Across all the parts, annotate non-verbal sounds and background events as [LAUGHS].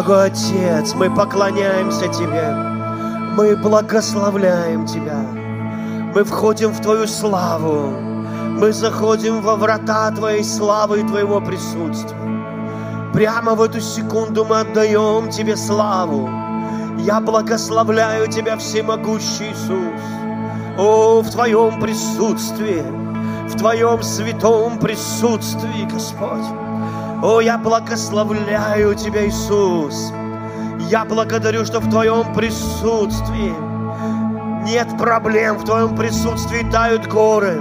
Дорогой Отец, мы поклоняемся Тебе. Мы благословляем Тебя. Мы входим в Твою славу. Мы заходим во врата Твоей славы и Твоего присутствия. Прямо в эту секунду мы отдаем Тебе славу. Я благословляю Тебя, всемогущий Иисус. О, в Твоем присутствии, в Твоем святом присутствии, Господь. О, я благословляю Тебя, Иисус. Я благодарю, что в Твоем присутствии нет проблем, в Твоем присутствии тают горы.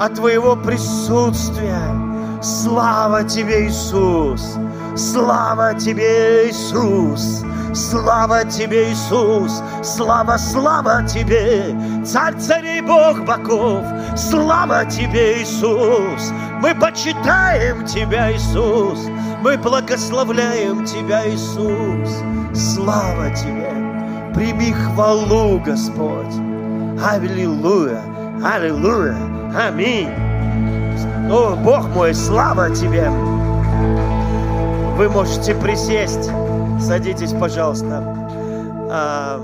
От Твоего присутствия слава Тебе, Иисус. Слава Тебе, Иисус. Слава Тебе, Иисус. Слава, слава Тебе, Царь царей Бог богов. Слава Тебе, Иисус. Мы почитаем Тебя, Иисус. Мы благословляем Тебя, Иисус. Слава Тебе. Прими хвалу, Господь. Аллилуйя. Аллилуйя. Аминь. О, Бог мой, слава Тебе. Вы можете присесть. Садитесь, пожалуйста. А,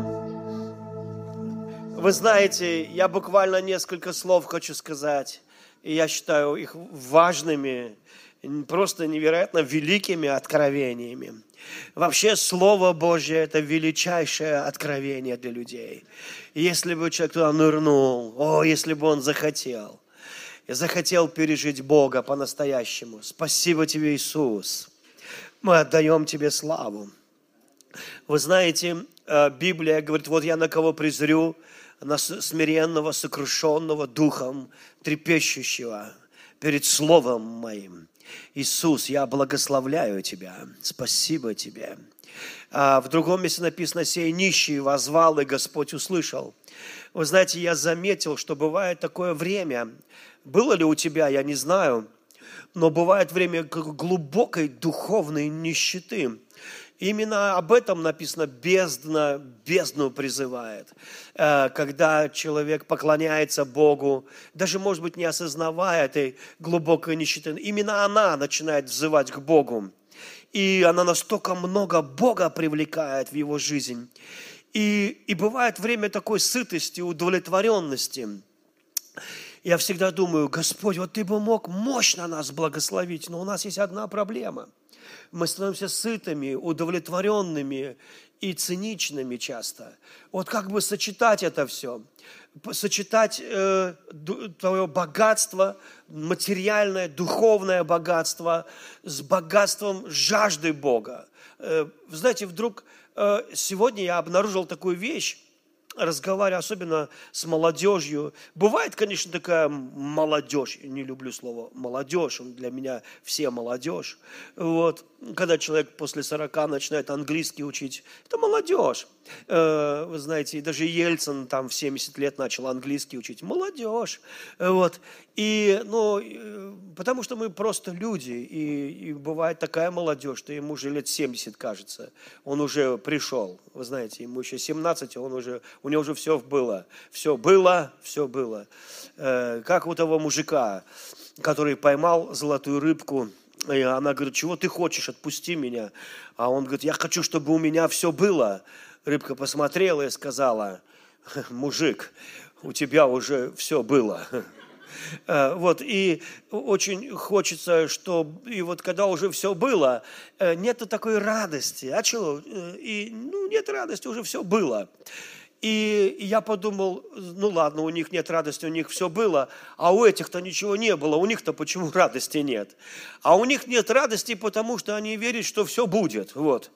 Вы знаете, я буквально несколько слов хочу сказать. И я считаю их важными, просто невероятно великими откровениями. Вообще Слово Божье – это величайшее откровение для людей. Если бы человек туда нырнул, о, если бы он захотел, захотел пережить Бога по-настоящему. Спасибо тебе, Иисус. Мы отдаем тебе славу. Вы знаете, э, Библия говорит, вот я на кого презрю, смиренного, сокрушенного духом, трепещущего перед Словом моим. Иисус, я благословляю Тебя. Спасибо Тебе. А в другом месте написано, сей нищий возвал, и Господь услышал. Вы знаете, я заметил, что бывает такое время, было ли у тебя, я не знаю, но бывает время глубокой духовной нищеты. Именно об этом написано бездна, бездну призывает. Э, Когда человек поклоняется Богу, даже, может быть, не осознавая этой глубокой нищеты, именно она начинает взывать к Богу. И она настолько много Бога привлекает в его жизнь. И, и бывает время такой сытости, удовлетворенности. Я всегда думаю, Господь, вот Ты бы мог мощно нас благословить, но у нас есть одна проблема. Мы становимся сытыми, удовлетворенными и циничными часто. Вот как бы сочетать это все? Сочетать э, твое богатство, материальное, духовное богатство с богатством жажды Бога. Э, знаете, вдруг э, сегодня я обнаружил такую вещь, разговариваю, особенно с молодежью. Бывает, конечно, такая молодежь, не люблю слово молодежь, он для меня все молодежь. Вот. Когда человек после 40 начинает английский учить, это молодежь. Э, Вы знаете, даже Ельцин там в 70 лет начал английский учить. Молодежь. Вот. И, ну, э, потому что мы просто люди, и, и бывает такая молодежь, что ему уже лет 70, кажется, он уже пришел, вы знаете, ему еще 17, а он уже, у него уже все было, все было, все было. Э, Как у того мужика, который поймал золотую рыбку, и она говорит, чего ты хочешь, отпусти меня. А он говорит, я хочу, чтобы у меня все было. Рыбка посмотрела и сказала, мужик, у тебя уже все было. Э, Вот, и очень хочется, что, и вот когда уже все было, э, нету такой радости. А чего? Э, И, ну, нет радости, уже все было. И я подумал, ну ладно, у них нет радости, у них все было, а у этих-то ничего не было, у них-то почему [LAUGHS] радости нет? А у них нет радости, потому что они верят, что все будет. Вот.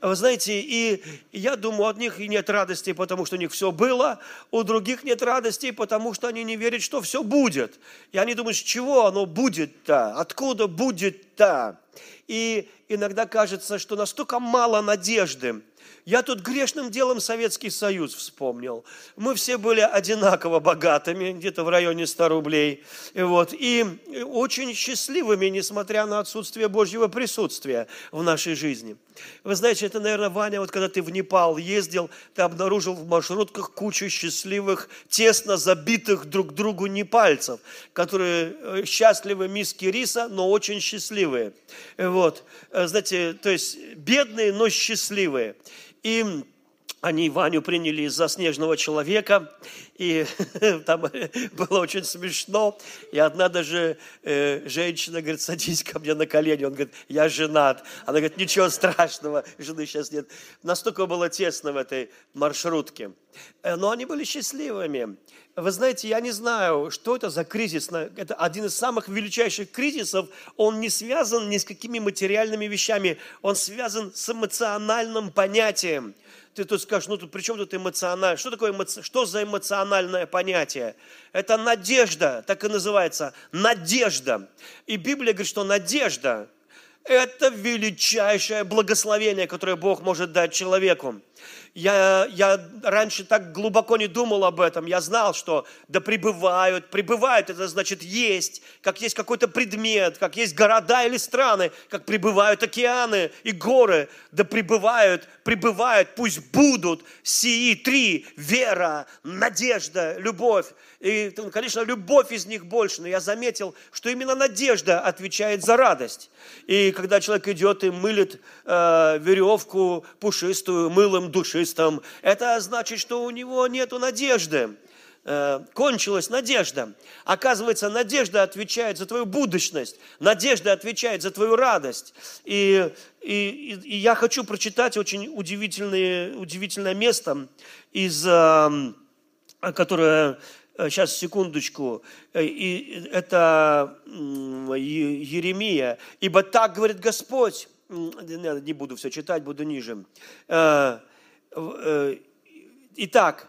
Вы знаете, и я думаю, у одних и нет радости, потому что у них все было, у других нет радости, потому что они не верят, что все будет. И они думают, с чего оно будет-то? Откуда будет-то? И иногда кажется, что настолько мало надежды, Я тут грешным делом Советский Союз вспомнил. Мы все были одинаково богатыми, где-то в районе 100 рублей. И, вот, и очень счастливыми, несмотря на отсутствие Божьего присутствия в нашей жизни. Вы знаете, это, наверное, Ваня, вот когда ты в Непал ездил, ты обнаружил в маршрутках кучу счастливых, тесно забитых друг другу непальцев, которые э, счастливы миски риса, но очень счастливые. Вот. Э, знаете, то есть бедные, но счастливые. И они Ваню приняли за снежного человека, и [LAUGHS] там было очень смешно. И одна даже э, женщина говорит, садись ко мне на колени. Он говорит, я женат. Она говорит, ничего страшного, жены сейчас нет. Настолько было тесно в этой маршрутке. Э, но они были счастливыми. Вы знаете, я не знаю, что это за кризис. Это один из самых величайших кризисов. Он не связан ни с какими материальными вещами. Он связан с эмоциональным понятием – ты тут скажешь, ну тут при чем тут эмоционально? Что такое эмоци... что за эмоциональное понятие? Это надежда, так и называется, надежда. И Библия говорит, что надежда – это величайшее благословение, которое Бог может дать человеку. Я, я раньше так глубоко не думал об этом. Я знал, что да пребывают. Пребывают, это значит есть. Как есть какой-то предмет, как есть города или страны, как пребывают океаны и горы. Да пребывают, пребывают, пусть будут сии три. Вера, надежда, любовь. И, конечно, любовь из них больше, но я заметил, что именно надежда отвечает за радость. И когда человек идет и мылит э, веревку пушистую мылом душистым, это значит, что у него нет надежды. Э, кончилась надежда. Оказывается, надежда отвечает за твою будущность, надежда отвечает за твою радость. И, и, и я хочу прочитать очень удивительное, удивительное место, из, э, которое сейчас секундочку, и это Еремия. Ибо так говорит Господь, не буду все читать, буду ниже. Э, итак,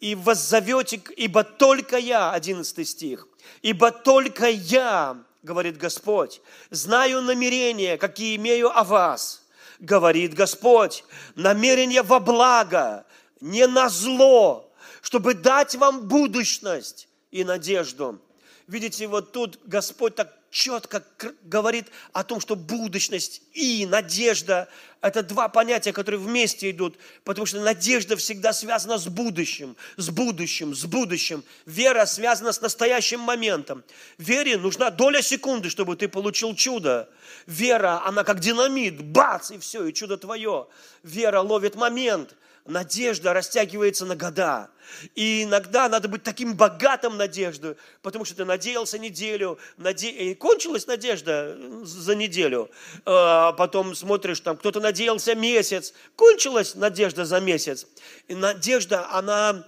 и воззовете, ибо только я, 11 стих, ибо только я, говорит Господь, знаю намерения, какие имею о вас, говорит Господь, намерения во благо, не на зло, чтобы дать вам будущность и надежду. Видите, вот тут Господь так четко говорит о том, что будущность и надежда – это два понятия, которые вместе идут, потому что надежда всегда связана с будущим, с будущим, с будущим. Вера связана с настоящим моментом. Вере нужна доля секунды, чтобы ты получил чудо. Вера, она как динамит, бац, и все, и чудо твое. Вера ловит момент – надежда растягивается на года. И иногда надо быть таким богатым надеждой, потому что ты надеялся неделю, наде... и кончилась надежда за неделю. А потом смотришь, там кто-то надеялся месяц, кончилась надежда за месяц. И надежда, она,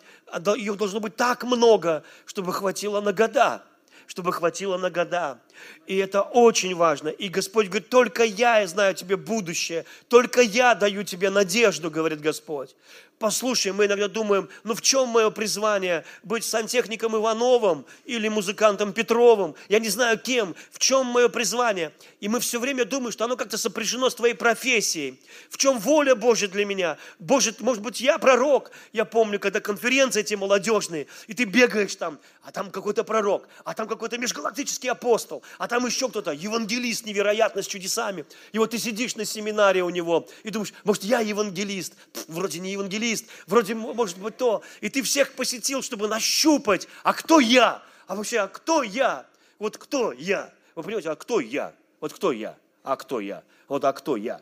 ее должно быть так много, чтобы хватило на года чтобы хватило на года. И это очень важно. И Господь говорит, только я знаю тебе будущее, только я даю тебе надежду, говорит Господь. Послушай, мы иногда думаем, ну в чем мое призвание? Быть сантехником Ивановым или музыкантом Петровым? Я не знаю кем. В чем мое призвание? И мы все время думаем, что оно как-то сопряжено с твоей профессией. В чем воля Божья для меня? Боже, может быть, я пророк? Я помню, когда конференции эти молодежные, и ты бегаешь там, а там какой-то пророк, а там какой-то межгалактический апостол, а там еще кто-то, евангелист невероятно с чудесами. И вот ты сидишь на семинаре у него и думаешь, может, я евангелист? Пфф, вроде не евангелист, вроде может быть то. И ты всех посетил, чтобы нащупать, а кто я? А вообще, а кто я? Вот кто я? Вы понимаете, а кто я? Вот кто я? А кто я? Вот а кто я?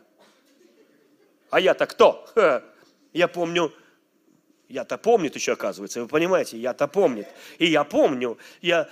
А я-то кто? Ха. Я помню, я-то помнит еще, оказывается, вы понимаете, я-то помнит. И я помню, я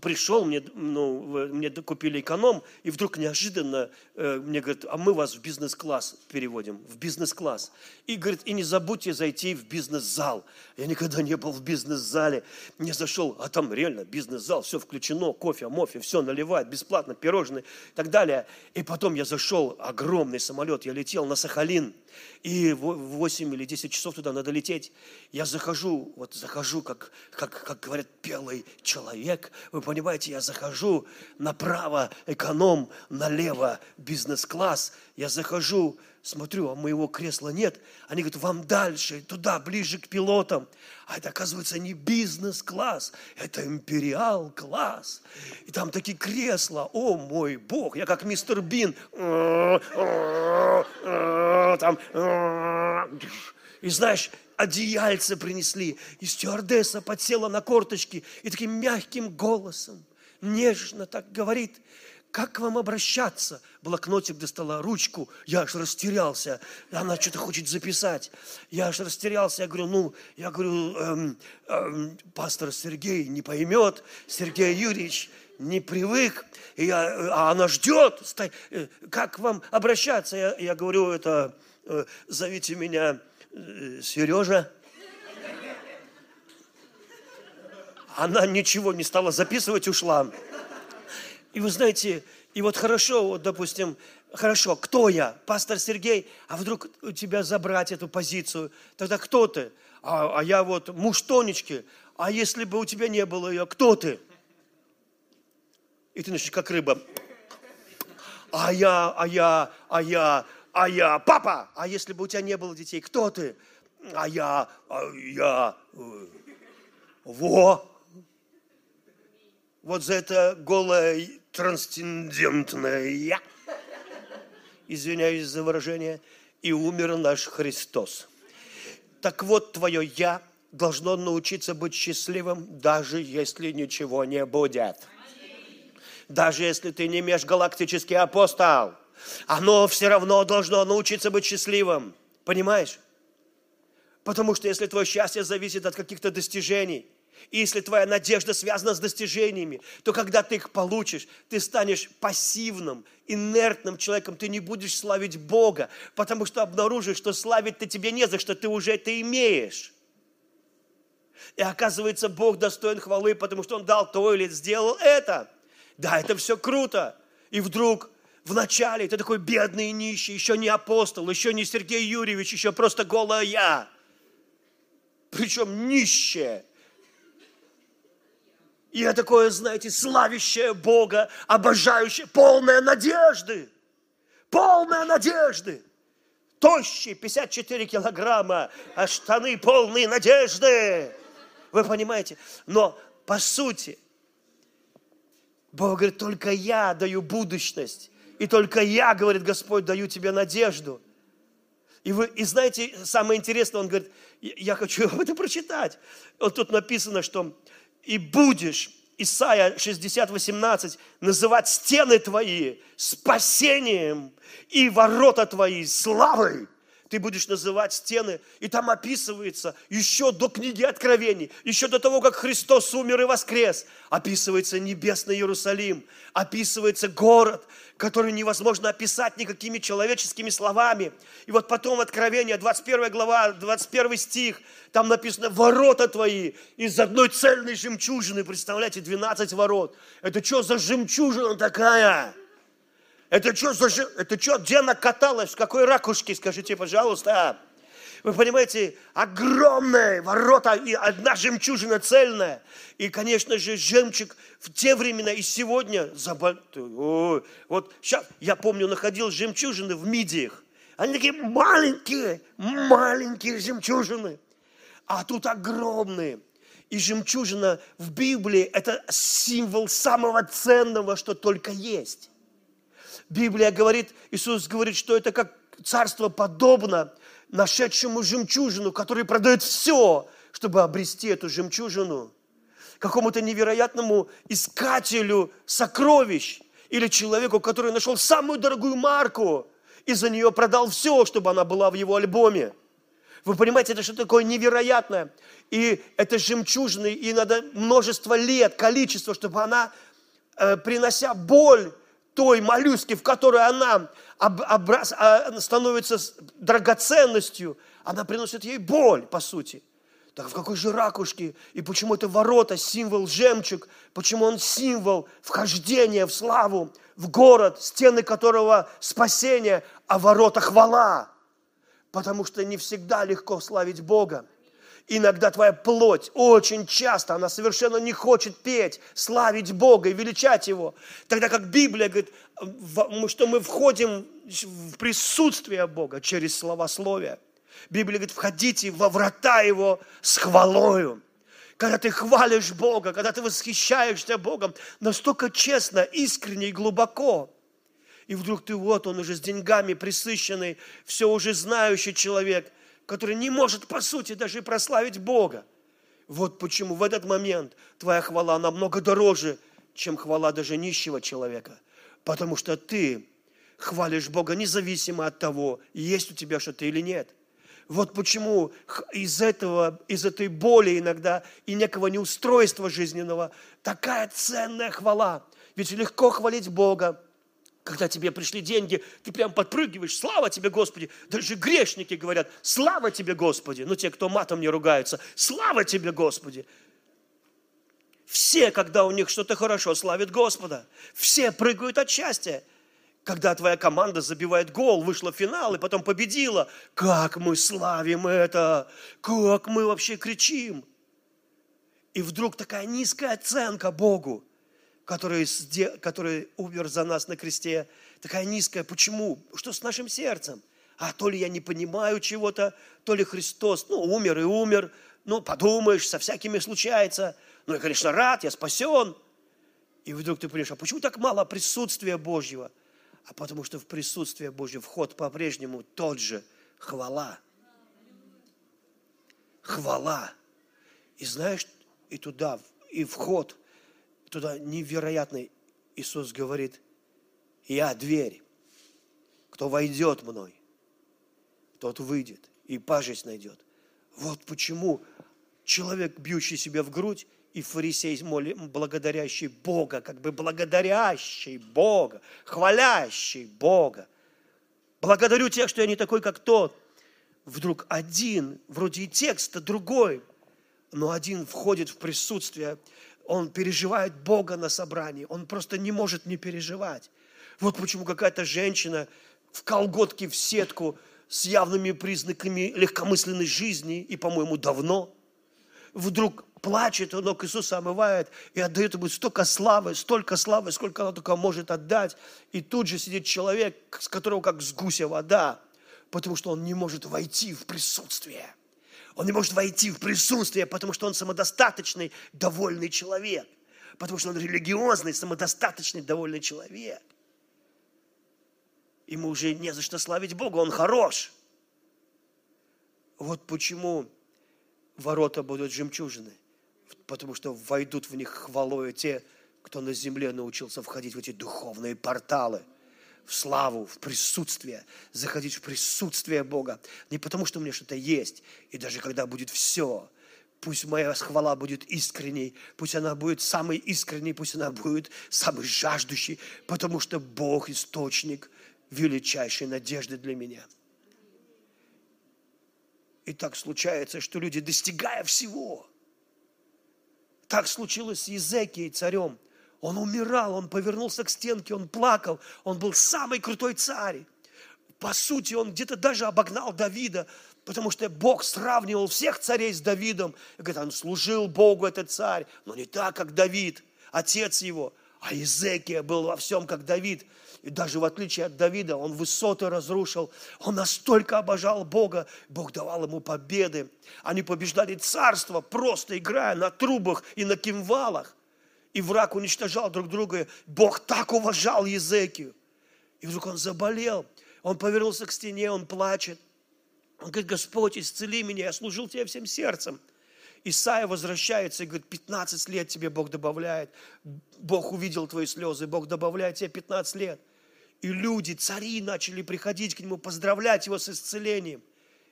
пришел, мне, ну, мне купили эконом, и вдруг неожиданно э, мне говорят, а мы вас в бизнес-класс переводим, в бизнес-класс. И говорит, и не забудьте зайти в бизнес-зал. Я никогда не был в бизнес-зале, не зашел, а там реально бизнес-зал, все включено, кофе, мофе, все наливают, бесплатно, пирожные и так далее. И потом я зашел, огромный самолет, я летел на Сахалин, и в 8 или 10 часов туда надо лететь. Я захожу, вот захожу, как, как, как говорят, белый человек. Вы понимаете, я захожу направо эконом, налево бизнес-класс. Я захожу, Смотрю, а моего кресла нет. Они говорят, вам дальше, туда, ближе к пилотам. А это, оказывается, не бизнес-класс, это империал-класс. И там такие кресла, о мой бог, я как мистер Бин. Там, и знаешь, одеяльце принесли, и стюардесса подсела на корточки и таким мягким голосом, нежно так говорит, как к вам обращаться? Блокнотик достала, ручку, я аж растерялся. Она что-то хочет записать. Я аж растерялся, я говорю, ну, я говорю, эм, эм, пастор Сергей не поймет, Сергей Юрьевич не привык, и я, а она ждет, э, как к вам обращаться? Я, я говорю, это, э, зовите меня э, Сережа. Она ничего не стала записывать, ушла. И вы знаете, и вот хорошо, вот, допустим, хорошо, кто я? Пастор Сергей, а вдруг у тебя забрать эту позицию? Тогда кто ты? А, а я вот муж Тонечки. А если бы у тебя не было ее, кто ты? И ты начнешь как рыба. А я, а я, а я, а я, папа! А если бы у тебя не было детей, кто ты? А я, а я, э, во! Вот за это голое трансцендентное «я», извиняюсь за выражение, и умер наш Христос. Так вот, твое «я» должно научиться быть счастливым, даже если ничего не будет. Даже если ты не межгалактический апостол, оно все равно должно научиться быть счастливым. Понимаешь? Потому что если твое счастье зависит от каких-то достижений – и если твоя надежда связана с достижениями, то когда ты их получишь, ты станешь пассивным, инертным человеком, ты не будешь славить Бога, потому что обнаружишь, что славить-то тебе не за что, ты уже это имеешь. И оказывается, Бог достоин хвалы, потому что Он дал то или сделал это. Да, это все круто. И вдруг в начале ты такой бедный и нищий, еще не апостол, еще не Сергей Юрьевич, еще просто голая я. Причем и я такое, знаете, славящее Бога, обожающее, полное надежды. Полное надежды. Тощий, 54 килограмма, а штаны полные надежды. Вы понимаете? Но по сути, Бог говорит, только я даю будущность. И только я, говорит Господь, даю тебе надежду. И, вы, и знаете, самое интересное, он говорит, я хочу [LAUGHS] это прочитать. Вот тут написано, что и будешь, Исайя 60, 18, называть стены твои спасением и ворота твои славой ты будешь называть стены, и там описывается еще до книги Откровений, еще до того, как Христос умер и воскрес, описывается небесный Иерусалим, описывается город, который невозможно описать никакими человеческими словами. И вот потом Откровение, 21 глава, 21 стих, там написано «Ворота твои из одной цельной жемчужины». Представляете, 12 ворот. Это что за жемчужина такая? Это что Это что, где она каталась? В какой ракушке, скажите, пожалуйста. Вы понимаете, огромные ворота и одна жемчужина цельная. И, конечно же, жемчуг в те времена и сегодня забо... Ой, вот сейчас, я помню, находил жемчужины в мидиях. Они такие маленькие, маленькие жемчужины. А тут огромные. И жемчужина в Библии – это символ самого ценного, что только есть. Библия говорит, Иисус говорит, что это как царство подобно нашедшему жемчужину, который продает все, чтобы обрести эту жемчужину. Какому-то невероятному искателю сокровищ или человеку, который нашел самую дорогую марку и за нее продал все, чтобы она была в его альбоме. Вы понимаете, это что такое невероятное. И это жемчужины, и надо множество лет, количество, чтобы она, э, принося боль, той моллюски, в которой она образ, а, становится драгоценностью, она приносит ей боль, по сути. Так в какой же ракушке? И почему это ворота, символ жемчуг? Почему он символ вхождения в славу, в город, стены которого спасение, а ворота хвала? Потому что не всегда легко славить Бога. Иногда твоя плоть очень часто, она совершенно не хочет петь, славить Бога и величать Его. Тогда как Библия говорит, что мы входим в присутствие Бога через словословие. Библия говорит, входите во врата Его с хвалою. Когда ты хвалишь Бога, когда ты восхищаешься Богом, настолько честно, искренне и глубоко. И вдруг ты вот, он уже с деньгами присыщенный, все уже знающий человек, который не может, по сути, даже прославить Бога. Вот почему в этот момент твоя хвала намного дороже, чем хвала даже нищего человека. Потому что ты хвалишь Бога независимо от того, есть у тебя что-то или нет. Вот почему из этого, из этой боли иногда и некого неустройства жизненного такая ценная хвала. Ведь легко хвалить Бога, когда тебе пришли деньги, ты прям подпрыгиваешь, слава тебе, Господи. Даже грешники говорят, слава тебе, Господи. Ну, те, кто матом не ругаются, слава тебе, Господи. Все, когда у них что-то хорошо, славят Господа. Все прыгают от счастья. Когда твоя команда забивает гол, вышла в финал и потом победила. Как мы славим это! Как мы вообще кричим! И вдруг такая низкая оценка Богу – который, который умер за нас на кресте, такая низкая. Почему? Что с нашим сердцем? А то ли я не понимаю чего-то, то ли Христос, ну, умер и умер, ну, подумаешь, со всякими случается. Ну, я, конечно, рад, я спасен. И вдруг ты понимаешь, а почему так мало присутствия Божьего? А потому что в присутствие Божье вход по-прежнему тот же. Хвала. Хвала. И знаешь, и туда, и вход – туда невероятный. Иисус говорит, я дверь. Кто войдет мной, тот выйдет и пажесть найдет. Вот почему человек, бьющий себя в грудь, и фарисей, благодарящий Бога, как бы благодарящий Бога, хвалящий Бога. Благодарю тех, что я не такой, как тот. Вдруг один, вроде и текста другой, но один входит в присутствие он переживает Бога на собрании, он просто не может не переживать. Вот почему какая-то женщина в колготке, в сетку с явными признаками легкомысленной жизни, и, по-моему, давно, вдруг плачет, у ног Иисуса омывает и отдает ему столько славы, столько славы, сколько она только может отдать. И тут же сидит человек, с которого как с гуся вода, потому что он не может войти в присутствие. Он не может войти в присутствие, потому что он самодостаточный, довольный человек. Потому что он религиозный, самодостаточный, довольный человек. Ему уже не за что славить Бога, он хорош. Вот почему ворота будут жемчужины. Потому что войдут в них хвалою те, кто на земле научился входить в эти духовные порталы – в славу, в присутствие, заходить в присутствие Бога. Не потому, что у меня что-то есть, и даже когда будет все, пусть моя хвала будет искренней, пусть она будет самой искренней, пусть она будет самой жаждущей, потому что Бог – источник величайшей надежды для меня. И так случается, что люди, достигая всего, так случилось с Езекией, царем – он умирал, он повернулся к стенке, он плакал, он был самый крутой царь. По сути, он где-то даже обогнал Давида, потому что Бог сравнивал всех царей с Давидом. И говорит, он служил Богу, этот царь, но не так, как Давид, отец его. А Изекия был во всем, как Давид. И даже в отличие от Давида, он высоты разрушил. Он настолько обожал Бога. Бог давал ему победы. Они побеждали царство, просто играя на трубах и на кимвалах и враг уничтожал друг друга. Бог так уважал Езекию. И вдруг он заболел. Он повернулся к стене, он плачет. Он говорит, Господь, исцели меня, я служил тебе всем сердцем. Исаия возвращается и говорит, 15 лет тебе Бог добавляет. Бог увидел твои слезы, Бог добавляет тебе 15 лет. И люди, цари начали приходить к нему, поздравлять его с исцелением.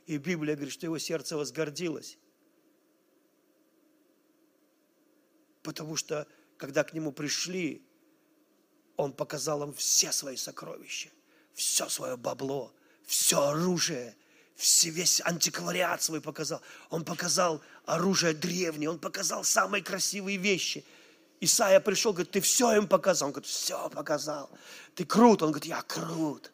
И Библия говорит, что его сердце возгордилось. Потому что когда к нему пришли, он показал им все свои сокровища, все свое бабло, все оружие, все, весь антиквариат свой показал. Он показал оружие древнее, он показал самые красивые вещи. Исаия пришел, говорит, ты все им показал. Он говорит, все показал. Ты крут. Он говорит, я крут.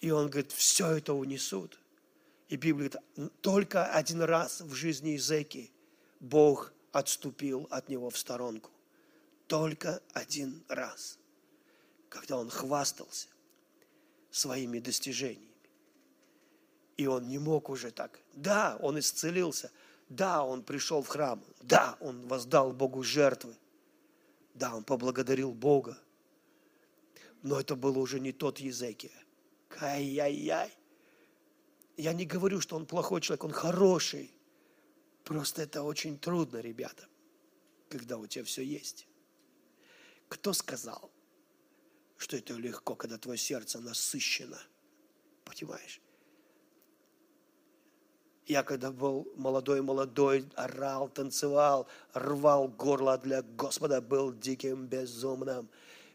И он говорит, все это унесут. И Библия говорит, только один раз в жизни Изеки Бог отступил от него в сторонку. Только один раз, когда он хвастался своими достижениями. И он не мог уже так. Да, он исцелился. Да, он пришел в храм. Да, он воздал Богу жертвы. Да, он поблагодарил Бога. Но это было уже не тот Езекия. Ай-яй-яй. Я не говорю, что он плохой человек, он хороший. Просто это очень трудно, ребята, когда у тебя все есть. Кто сказал, что это легко, когда твое сердце насыщено? Понимаешь? Я когда был молодой-молодой, орал, танцевал, рвал горло для Господа, был диким, безумным.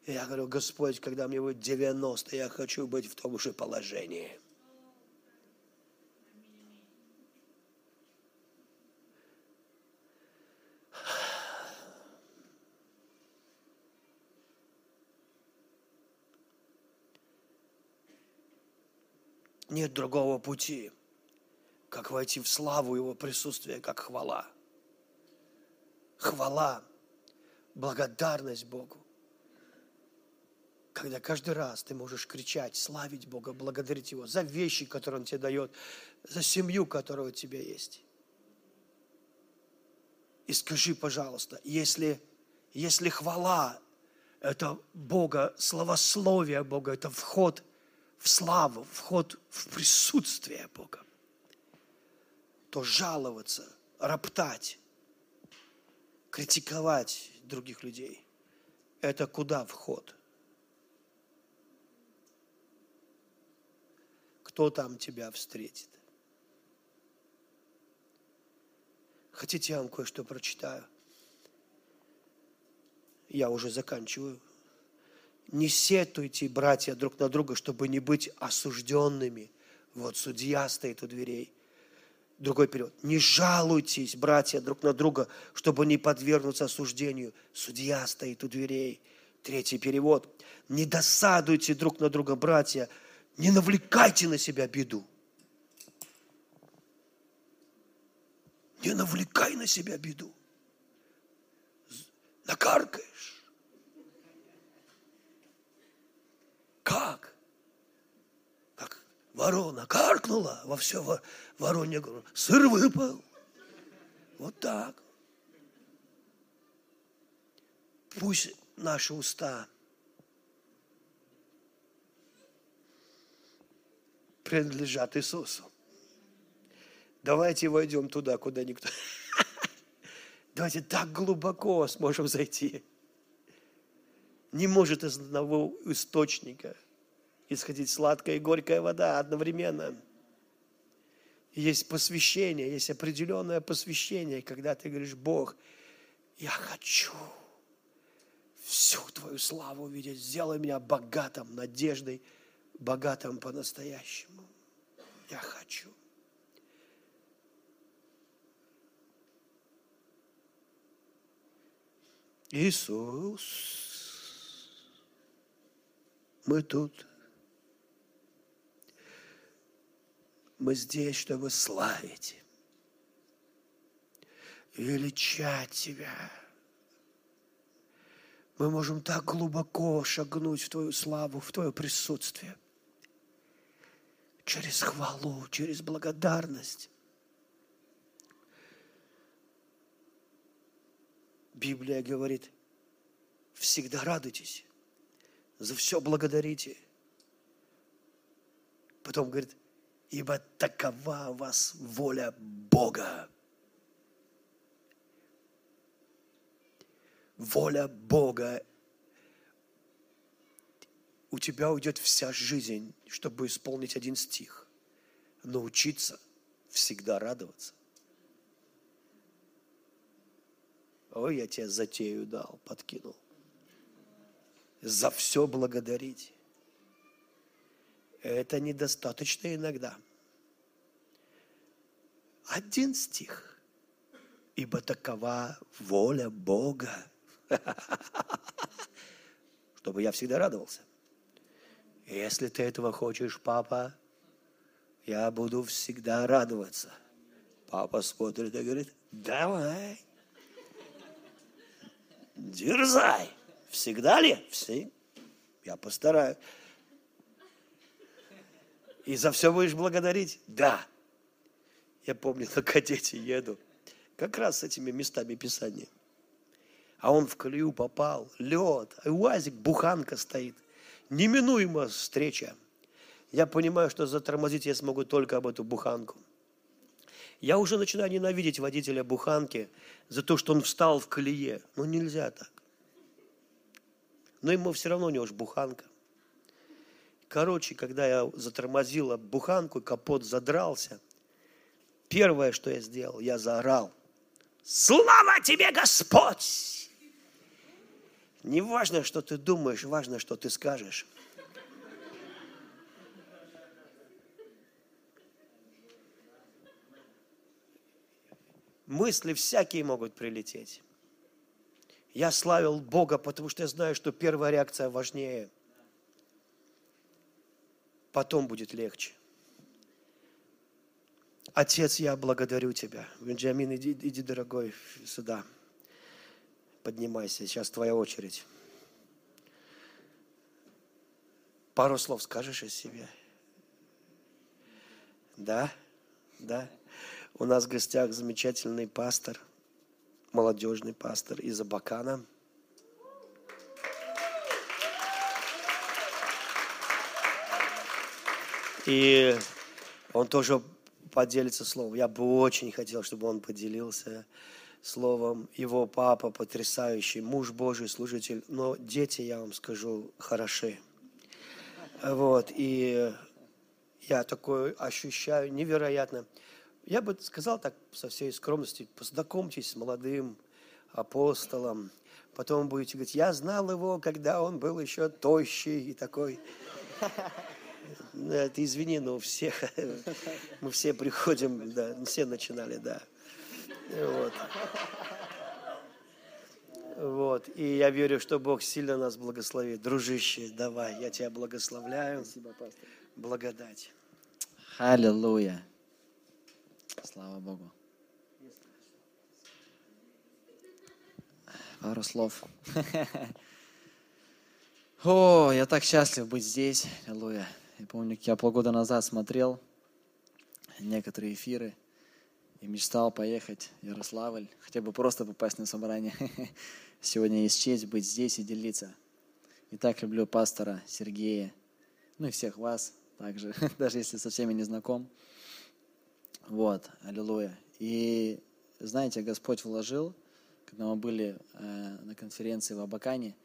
Я говорю, Господь, когда мне будет 90, я хочу быть в том же положении. Нет другого пути, как войти в славу Его присутствия, как хвала. Хвала, благодарность Богу. Когда каждый раз ты можешь кричать, славить Бога, благодарить Его за вещи, которые Он тебе дает, за семью, которая у тебя есть. И скажи, пожалуйста, если, если хвала – это Бога, словословие Бога, это вход в славу, вход в присутствие Бога, то жаловаться, роптать, критиковать других людей – это куда вход? Кто там тебя встретит? Хотите, я вам кое-что прочитаю? Я уже заканчиваю. Не сетуйте, братья, друг на друга, чтобы не быть осужденными. Вот судья стоит у дверей. Другой период. Не жалуйтесь, братья, друг на друга, чтобы не подвергнуться осуждению. Судья стоит у дверей. Третий перевод. Не досадуйте друг на друга, братья, не навлекайте на себя беду. Не навлекай на себя беду. Накаркаешь. Как? Как ворона каркнула во все воронье горло. Сыр выпал. Вот так. Пусть наши уста принадлежат Иисусу. Давайте войдем туда, куда никто... [LAUGHS] Давайте так глубоко сможем зайти не может из одного источника исходить сладкая и горькая вода одновременно. Есть посвящение, есть определенное посвящение, когда ты говоришь, Бог, я хочу всю Твою славу увидеть, сделай меня богатым, надеждой, богатым по-настоящему. Я хочу. Иисус мы тут. Мы здесь, чтобы славить, величать Тебя. Мы можем так глубоко шагнуть в Твою славу, в Твое присутствие. Через хвалу, через благодарность. Библия говорит, всегда радуйтесь за все благодарите. Потом говорит, ибо такова у вас воля Бога. Воля Бога. У тебя уйдет вся жизнь, чтобы исполнить один стих. Научиться всегда радоваться. Ой, я тебе затею дал, подкинул за все благодарить. Это недостаточно иногда. Один стих. Ибо такова воля Бога. [LAUGHS] Чтобы я всегда радовался. Если ты этого хочешь, папа, Я буду всегда радоваться. Папа смотрит и говорит, давай, дерзай. Всегда ли? Все. Я постараюсь. И за все будешь благодарить? Да. Я помню, [LAUGHS] на кадете еду, как раз с этими местами Писания. А он в колею попал, лед, а УАЗик, буханка стоит. Неминуемо встреча. Я понимаю, что затормозить я смогу только об эту буханку. Я уже начинаю ненавидеть водителя буханки за то, что он встал в колее. Ну, нельзя так. Но ему все равно у него же буханка. Короче, когда я затормозила буханку, капот задрался, первое, что я сделал, я заорал. Слава тебе, Господь! Не важно, что ты думаешь, важно, что ты скажешь. Мысли всякие могут прилететь. Я славил Бога, потому что я знаю, что первая реакция важнее – потом будет легче. Отец, я благодарю Тебя. Бенджамин, иди, иди, дорогой, сюда. Поднимайся, сейчас твоя очередь. Пару слов скажешь о себе? Да, да. У нас в гостях замечательный пастор, молодежный пастор из Абакана – И он тоже поделится словом. Я бы очень хотел, чтобы он поделился словом. Его папа потрясающий, муж Божий, служитель. Но дети, я вам скажу, хороши. Вот, и я такое ощущаю невероятно. Я бы сказал так со всей скромностью, познакомьтесь с молодым апостолом, потом будете говорить, я знал его, когда он был еще тощий и такой. [LAUGHS] Ты извини, но у всех, [LAUGHS] мы все приходим, да, все начинали, да. Вот. Вот. И я верю, что Бог сильно нас благословит. Дружище, давай, я тебя благословляю. Спасибо, пастор. Благодать. Аллилуйя. Слава Богу. Пару слов. О, я так счастлив быть здесь. Аллилуйя. Я помню, как я полгода назад смотрел некоторые эфиры и мечтал поехать в Ярославль, хотя бы просто попасть на собрание. [LAUGHS] Сегодня есть честь быть здесь и делиться. И так люблю пастора Сергея, ну и всех вас также, [LAUGHS] даже если со всеми не знаком. Вот, аллилуйя. И знаете, Господь вложил, когда мы были э, на конференции в Абакане,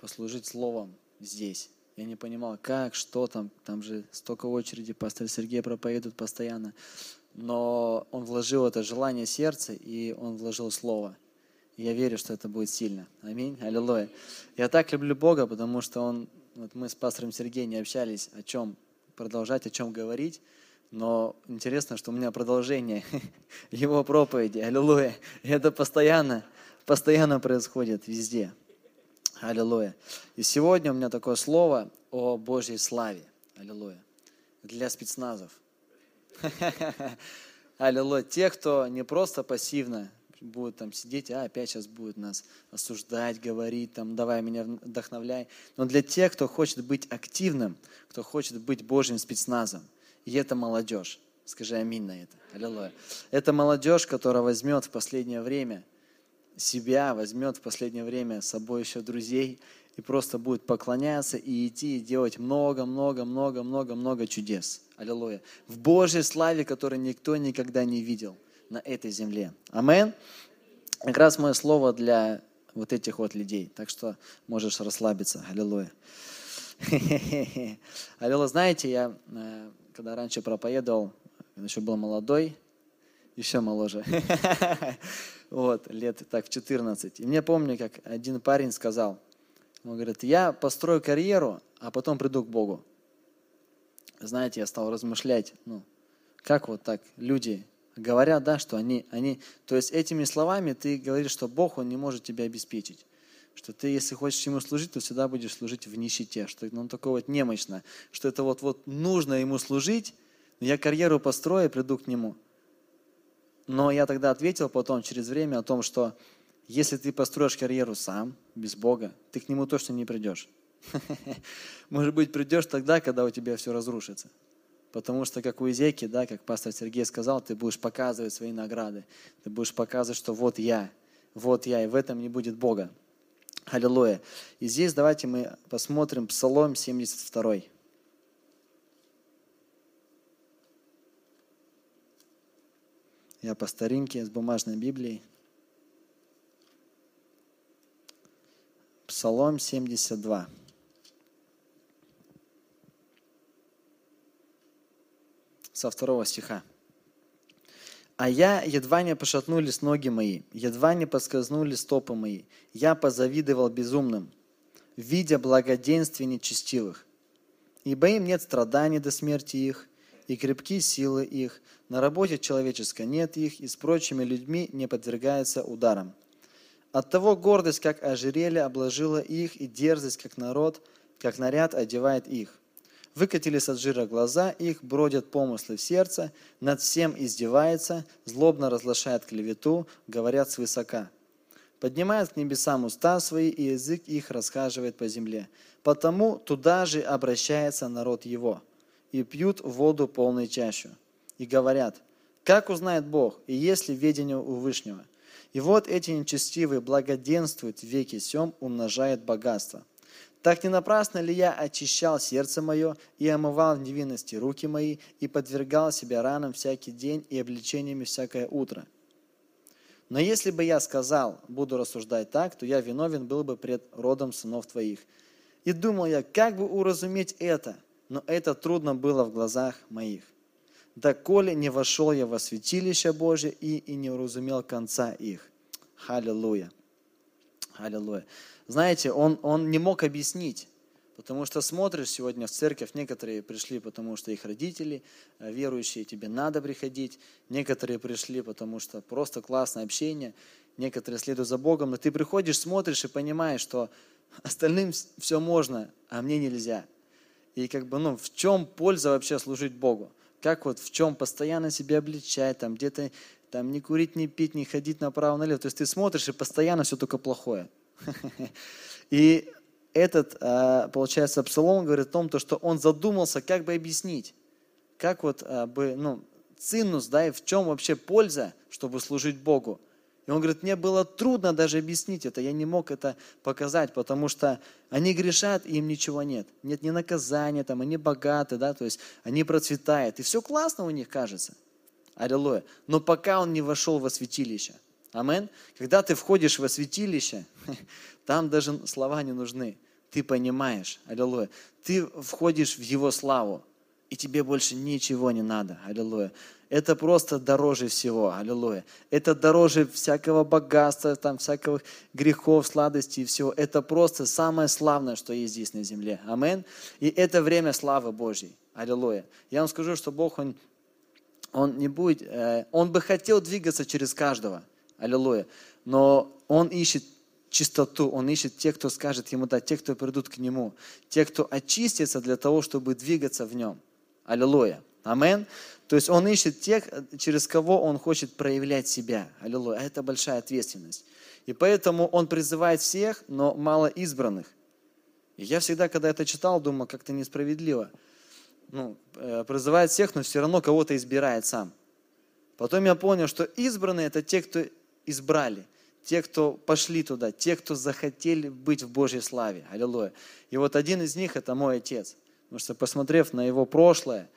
послужить словом здесь. Я не понимал, как, что там, там же столько очереди, пастор Сергей проповедует постоянно. Но он вложил это желание сердца, и он вложил слово. Я верю, что это будет сильно. Аминь. Аллилуйя. Я так люблю Бога, потому что он, вот мы с пастором Сергеем не общались, о чем продолжать, о чем говорить. Но интересно, что у меня продолжение [LAUGHS] его проповеди. Аллилуйя. Это постоянно, постоянно происходит везде. Аллилуйя. И сегодня у меня такое слово о Божьей славе. Аллилуйя. Для спецназов. [LAUGHS] Аллилуйя. Те, кто не просто пассивно будет там сидеть, а опять сейчас будет нас осуждать, говорить, там, давай меня вдохновляй. Но для тех, кто хочет быть активным, кто хочет быть Божьим спецназом. И это молодежь. Скажи аминь на это. Аллилуйя. Это молодежь, которая возьмет в последнее время – себя, возьмет в последнее время с собой еще друзей и просто будет поклоняться и идти и делать много-много-много-много-много чудес. Аллилуйя. В Божьей славе, которой никто никогда не видел на этой земле. Амен. Как раз мое слово для вот этих вот людей. Так что можешь расслабиться. Аллилуйя. [LAUGHS] Аллилуйя. Знаете, я э, когда раньше проповедовал, когда еще был молодой, еще моложе. [LAUGHS] вот, лет так в 14. И мне помню, как один парень сказал, он говорит, я построю карьеру, а потом приду к Богу. Знаете, я стал размышлять, ну, как вот так люди говорят, да, что они, они, то есть этими словами ты говоришь, что Бог, Он не может тебя обеспечить. Что ты, если хочешь Ему служить, то всегда будешь служить в нищете, что он такой вот немощно, что это вот, вот нужно Ему служить, Я карьеру построю и приду к нему. Но я тогда ответил потом, через время, о том, что если ты построишь карьеру сам, без Бога, ты к нему точно не придешь. [LAUGHS] Может быть, придешь тогда, когда у тебя все разрушится. Потому что, как у Изеки, да, как пастор Сергей сказал, ты будешь показывать свои награды. Ты будешь показывать, что вот я, вот я, и в этом не будет Бога. Аллилуйя. И здесь давайте мы посмотрим Псалом 72. Я по старинке с бумажной Библией. Псалом 72. Со второго стиха. А я едва не пошатнулись ноги мои, едва не подскользнули стопы мои. Я позавидовал безумным, видя благоденствие нечестивых. Ибо им нет страданий до смерти их, и крепки силы их, на работе человеческой нет их, и с прочими людьми не подвергается ударам. Оттого гордость, как ожерелье, обложила их, и дерзость, как народ, как наряд одевает их. Выкатились от жира глаза их, бродят помыслы в сердце, над всем издевается, злобно разглашает клевету, говорят свысока. Поднимает к небесам уста свои, и язык их расхаживает по земле. Потому туда же обращается народ его, и пьют воду полной чащу. И говорят, как узнает Бог, и есть ли ведение у Вышнего? И вот эти нечестивые благоденствуют веки сем, умножает богатство. Так не напрасно ли я очищал сердце мое и омывал в невинности руки мои и подвергал себя ранам всякий день и обличениями всякое утро? Но если бы я сказал, буду рассуждать так, то я виновен был бы пред родом сынов твоих. И думал я, как бы уразуметь это, но это трудно было в глазах моих. Да коли не вошел я во святилище Божие и, и не уразумел конца их. Аллилуйя. Аллилуйя. Знаете, он, он не мог объяснить, потому что смотришь сегодня в церковь, некоторые пришли, потому что их родители э, верующие, тебе надо приходить, некоторые пришли, потому что просто классное общение, некоторые следуют за Богом, но ты приходишь, смотришь и понимаешь, что [LAUGHS] остальным все можно, а мне нельзя. И как бы, ну, в чем польза вообще служить Богу? Как вот в чем постоянно себя обличать, там где-то там не курить, не пить, не ходить направо-налево. То есть ты смотришь, и постоянно все только плохое. [LAUGHS] И этот, а, получается, Псалом говорит о том, что он задумался, как бы объяснить, как вот а, бы, ну, цинус, да, и в чем вообще польза, чтобы служить Богу. И он говорит, мне было трудно даже объяснить это, я не мог это показать, потому что они грешат, и им ничего нет. Нет ни наказания, там, они богаты, да, то есть они процветают. И все классно у них кажется. Аллилуйя. Но пока он не вошел во святилище. Амен. Когда ты входишь во святилище, [LAUGHS] там даже слова не нужны. Ты понимаешь, аллилуйя. Ты входишь в Его славу, и тебе больше ничего не надо, аллилуйя. Это просто дороже всего, аллилуйя. Это дороже всякого богатства, там, всякого грехов, сладостей и всего. Это просто самое славное, что есть здесь на земле. Амен. И это время славы Божьей. Аллилуйя. Я вам скажу, что Бог, Он он не будет, э, он бы хотел двигаться через каждого, аллилуйя, но он ищет чистоту, он ищет тех, кто скажет ему да, тех, кто придут к нему, тех, кто очистится для того, чтобы двигаться в нем. Аллилуйя. Амен. То есть он ищет тех, через кого он хочет проявлять себя. Аллилуйя. А это большая ответственность. И поэтому он призывает всех, но мало избранных. И я всегда, когда это читал, думал, как-то несправедливо ну, э, призывает всех, но все равно кого-то избирает сам. Потом я понял, что избранные это те, кто избрали, те, кто пошли туда, те, кто захотели быть в Божьей славе. Аллилуйя. И вот один из них это мой отец. Потому что посмотрев на его прошлое,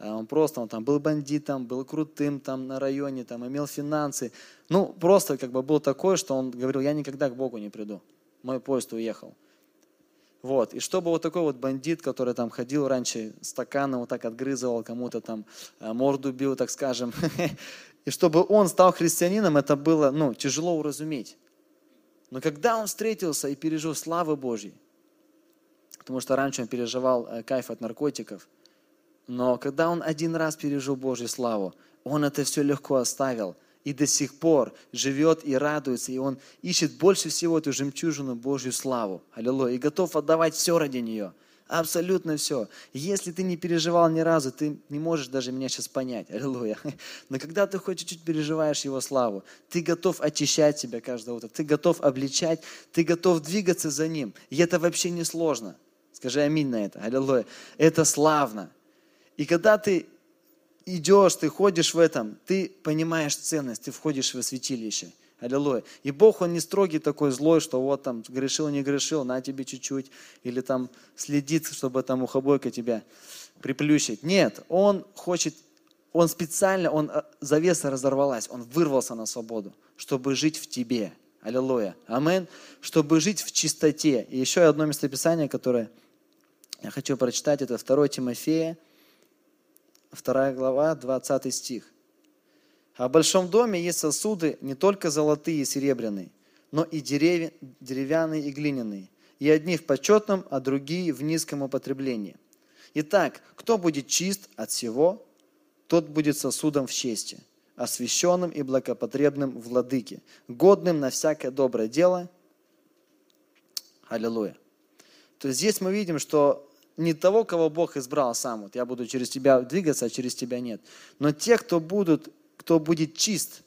э, он просто, он там был бандитом, был крутым там на районе, там имел финансы. Ну, просто как бы был такой, что он говорил, я никогда к Богу не приду. Мой поезд уехал. Вот. И чтобы вот такой вот бандит, который там ходил раньше, стаканом вот так отгрызывал, кому-то там э, морду бил, так скажем, [LAUGHS] и чтобы он стал христианином, это было ну, тяжело уразуметь. Но когда он встретился и пережил славы Божьей, потому что раньше он переживал э, кайф от наркотиков, но когда он один раз пережил Божью славу, он это все легко оставил – и до сих пор живет и радуется, и он ищет больше всего эту жемчужину Божью славу. Аллилуйя. И готов отдавать все ради нее. Абсолютно все. Если ты не переживал ни разу, ты не можешь даже меня сейчас понять. [LAUGHS] Аллилуйя. Но когда ты хоть чуть-чуть переживаешь Его славу, ты готов очищать себя каждое утро, ты готов обличать, ты готов двигаться за Ним. И это вообще не сложно. Скажи аминь на это. Аллилуйя. Это славно. И когда ты идешь, ты ходишь в этом, ты понимаешь ценность, ты входишь в святилище. Аллилуйя. И Бог, Он не строгий такой злой, что вот там грешил, не грешил, на тебе чуть-чуть. Или там следит, чтобы там ухобойка тебя приплющить. Нет, Он хочет, Он специально, Он э, завеса разорвалась, Он вырвался на свободу, чтобы жить в тебе. Аллилуйя. Амин. Чтобы жить в чистоте. И еще одно местописание, которое я хочу прочитать, это 2 Тимофея, 2 глава, 20 стих. А в большом доме есть сосуды не только золотые и серебряные, но и деревянные и глиняные. И одни в почетном, а другие в низком употреблении. Итак, кто будет чист от всего, тот будет сосудом в чести, освященным и благопотребным владыке, годным на всякое доброе дело. Аллилуйя. То есть здесь мы видим, что не того, кого Бог избрал сам, вот я буду через тебя двигаться, а через тебя нет, но те, кто будут кто будет чист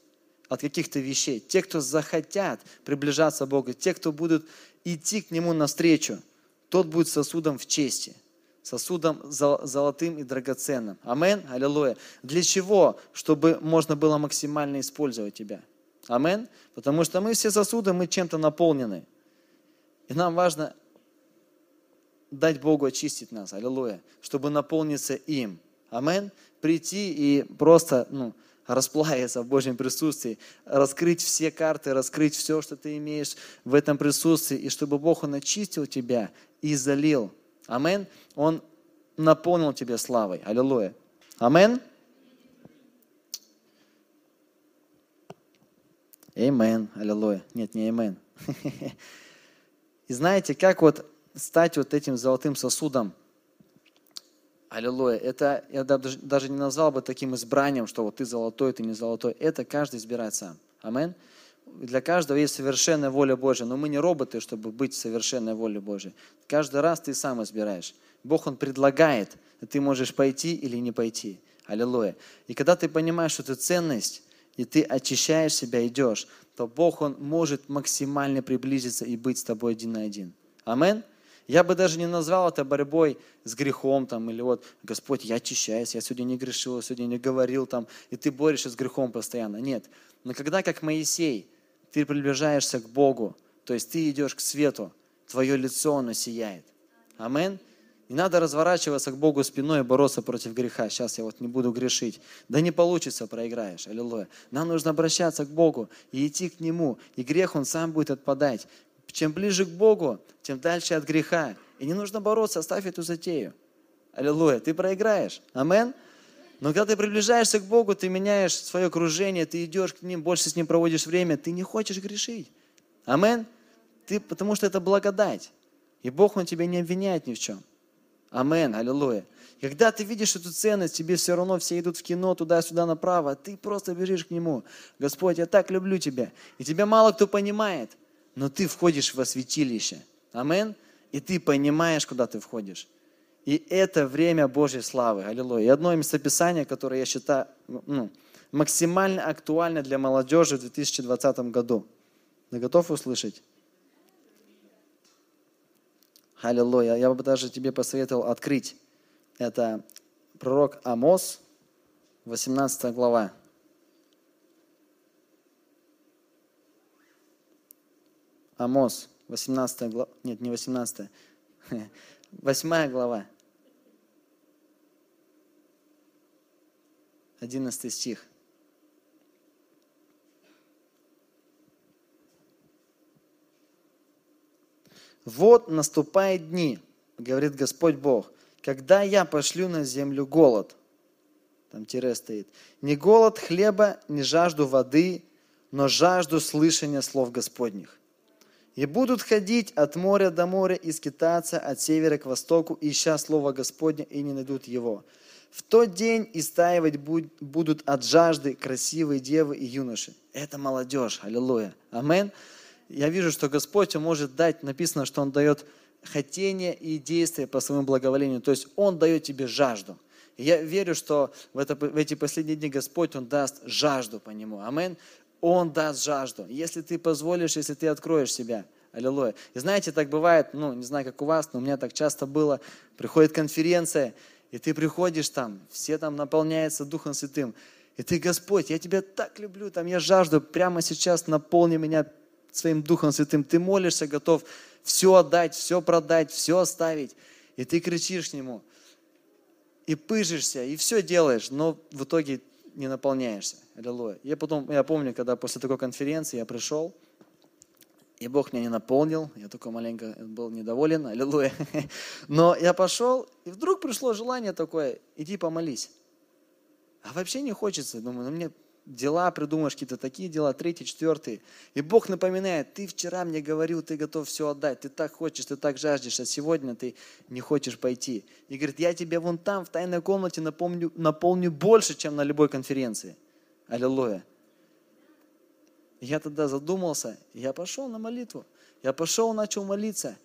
от каких-то вещей, те, кто захотят приближаться к Богу, те, кто будут идти к Нему навстречу, тот будет сосудом в чести, сосудом золотым и драгоценным. Амен, аллилуйя. Для чего? Чтобы можно было максимально использовать тебя. Амен. Потому что мы все сосуды, мы чем-то наполнены. И нам важно дать Богу очистить нас, аллилуйя, чтобы наполниться им. Амен. Прийти и просто, ну, расплавиться в Божьем присутствии, раскрыть все карты, раскрыть все, что ты имеешь в этом присутствии, и чтобы Бог, Он очистил тебя и залил. Амен. Он наполнил тебя славой. Аллилуйя. Амен. Амен. Аллилуйя. Нет, не амен. [LAUGHS] И знаете, как вот стать вот этим золотым сосудом – Аллилуйя. Это я даже не назвал бы таким избранием, что вот ты золотой, ты не золотой. Это каждый избирает сам. Амин. Для каждого есть совершенная воля Божья, но мы не роботы, чтобы быть совершенной волей Божьей. Каждый раз ты сам избираешь. Бог, Он предлагает, и ты можешь пойти или не пойти. Аллилуйя. И когда ты понимаешь, что ты ценность, и ты очищаешь себя, идешь, то Бог, Он может максимально приблизиться и быть с тобой один на один. Аминь. Я бы даже не назвал это борьбой с грехом, там, или вот, Господь, я очищаюсь, я сегодня не грешил, сегодня не говорил, там, и ты борешься с грехом постоянно. Нет. Но когда, как Моисей, ты приближаешься к Богу, то есть ты идешь к свету, твое лицо, оно сияет. Амин. Не надо разворачиваться к Богу спиной и бороться против греха. Сейчас я вот не буду грешить. Да не получится, проиграешь. Аллилуйя. Нам нужно обращаться к Богу и идти к Нему. И грех, он сам будет отпадать. Чем ближе к Богу, тем дальше от греха. И не нужно бороться, оставь эту затею. Аллилуйя, ты проиграешь. Амен. Но когда ты приближаешься к Богу, ты меняешь свое окружение, ты идешь к Ним, больше с Ним проводишь время, ты не хочешь грешить. Амен. Ты, потому что это благодать. И Бог, Он тебя не обвиняет ни в чем. Амен, аллилуйя. Когда ты видишь эту ценность, тебе все равно все идут в кино туда-сюда направо, ты просто бежишь к Нему. Господь, я так люблю Тебя. И тебя мало кто понимает но ты входишь во святилище. Амен. И ты понимаешь, куда ты входишь. И это время Божьей славы. Аллилуйя. И одно местописание, которое я считаю ну, максимально актуально для молодежи в 2020 году. Ты готов услышать? Аллилуйя. Я бы даже тебе посоветовал открыть. Это пророк Амос, 18 глава. Амос, 18 глава, нет, не 18, 8 [LAUGHS] глава, 11 стих. Вот наступают дни, говорит Господь Бог, когда я пошлю на землю голод. Там тире стоит. Не голод хлеба, не жажду воды, но жажду слышания слов Господних. И будут ходить от моря до моря и скитаться от севера к востоку, ища Слово Господня, и не найдут его. В тот день истаивать будут от жажды красивые девы и юноши. Это молодежь, аллилуйя. Амен. я вижу, что Господь может дать, написано, что Он дает хотение и действие по своему благоволению. То есть Он дает тебе жажду. Я верю, что в, это, в эти последние дни Господь, Он даст жажду по Нему. Амин. Он даст жажду. Если ты позволишь, если ты откроешь себя. Аллилуйя. И знаете, так бывает, ну, не знаю, как у вас, но у меня так часто было. Приходит конференция, и ты приходишь там, все там наполняются Духом Святым. И ты, Господь, я тебя так люблю, там я жажду, прямо сейчас наполни меня своим Духом Святым. Ты молишься, готов все отдать, все продать, все оставить. И ты кричишь к Нему, и пыжишься, и все делаешь, но в итоге не наполняешься. Аллилуйя. Я потом, я помню, когда после такой конференции я пришел, и Бог меня не наполнил, я только маленько был недоволен, аллилуйя. [LAUGHS] Но я пошел, и вдруг пришло желание такое, иди помолись. А вообще не хочется, думаю, ну мне дела придумаешь, какие-то такие дела, третьи, четвертые. И Бог напоминает, ты вчера мне говорил, ты готов все отдать, ты так хочешь, ты так жаждешь, а сегодня ты не хочешь пойти. И говорит, я тебе вон там, в тайной комнате напомню, наполню больше, чем на любой конференции. Аллилуйя. Я тогда задумался, я пошел на молитву. Я пошел, начал молиться.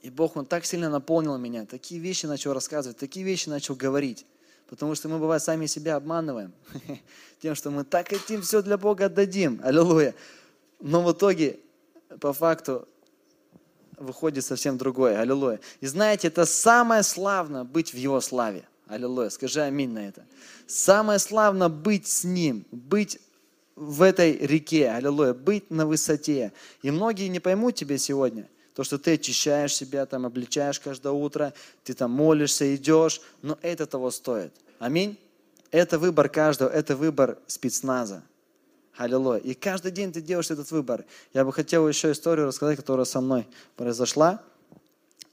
И Бог, Он так сильно наполнил меня, такие вещи начал рассказывать, такие вещи начал говорить. Потому что мы, бывает, сами себя обманываем [LAUGHS] тем, что мы так хотим все для Бога отдадим. Аллилуйя. Но в итоге, по факту, выходит совсем другое. Аллилуйя. И знаете, это самое славно быть в Его славе. Аллилуйя. Скажи аминь на это. Самое славно быть с Ним, быть в этой реке, аллилуйя, быть на высоте. И многие не поймут тебя сегодня, то, что ты очищаешь себя, там, обличаешь каждое утро, ты там молишься, идешь, но это того стоит. Аминь. Это выбор каждого, это выбор спецназа. Аллилуйя. И каждый день ты делаешь этот выбор. Я бы хотел еще историю рассказать, которая со мной произошла,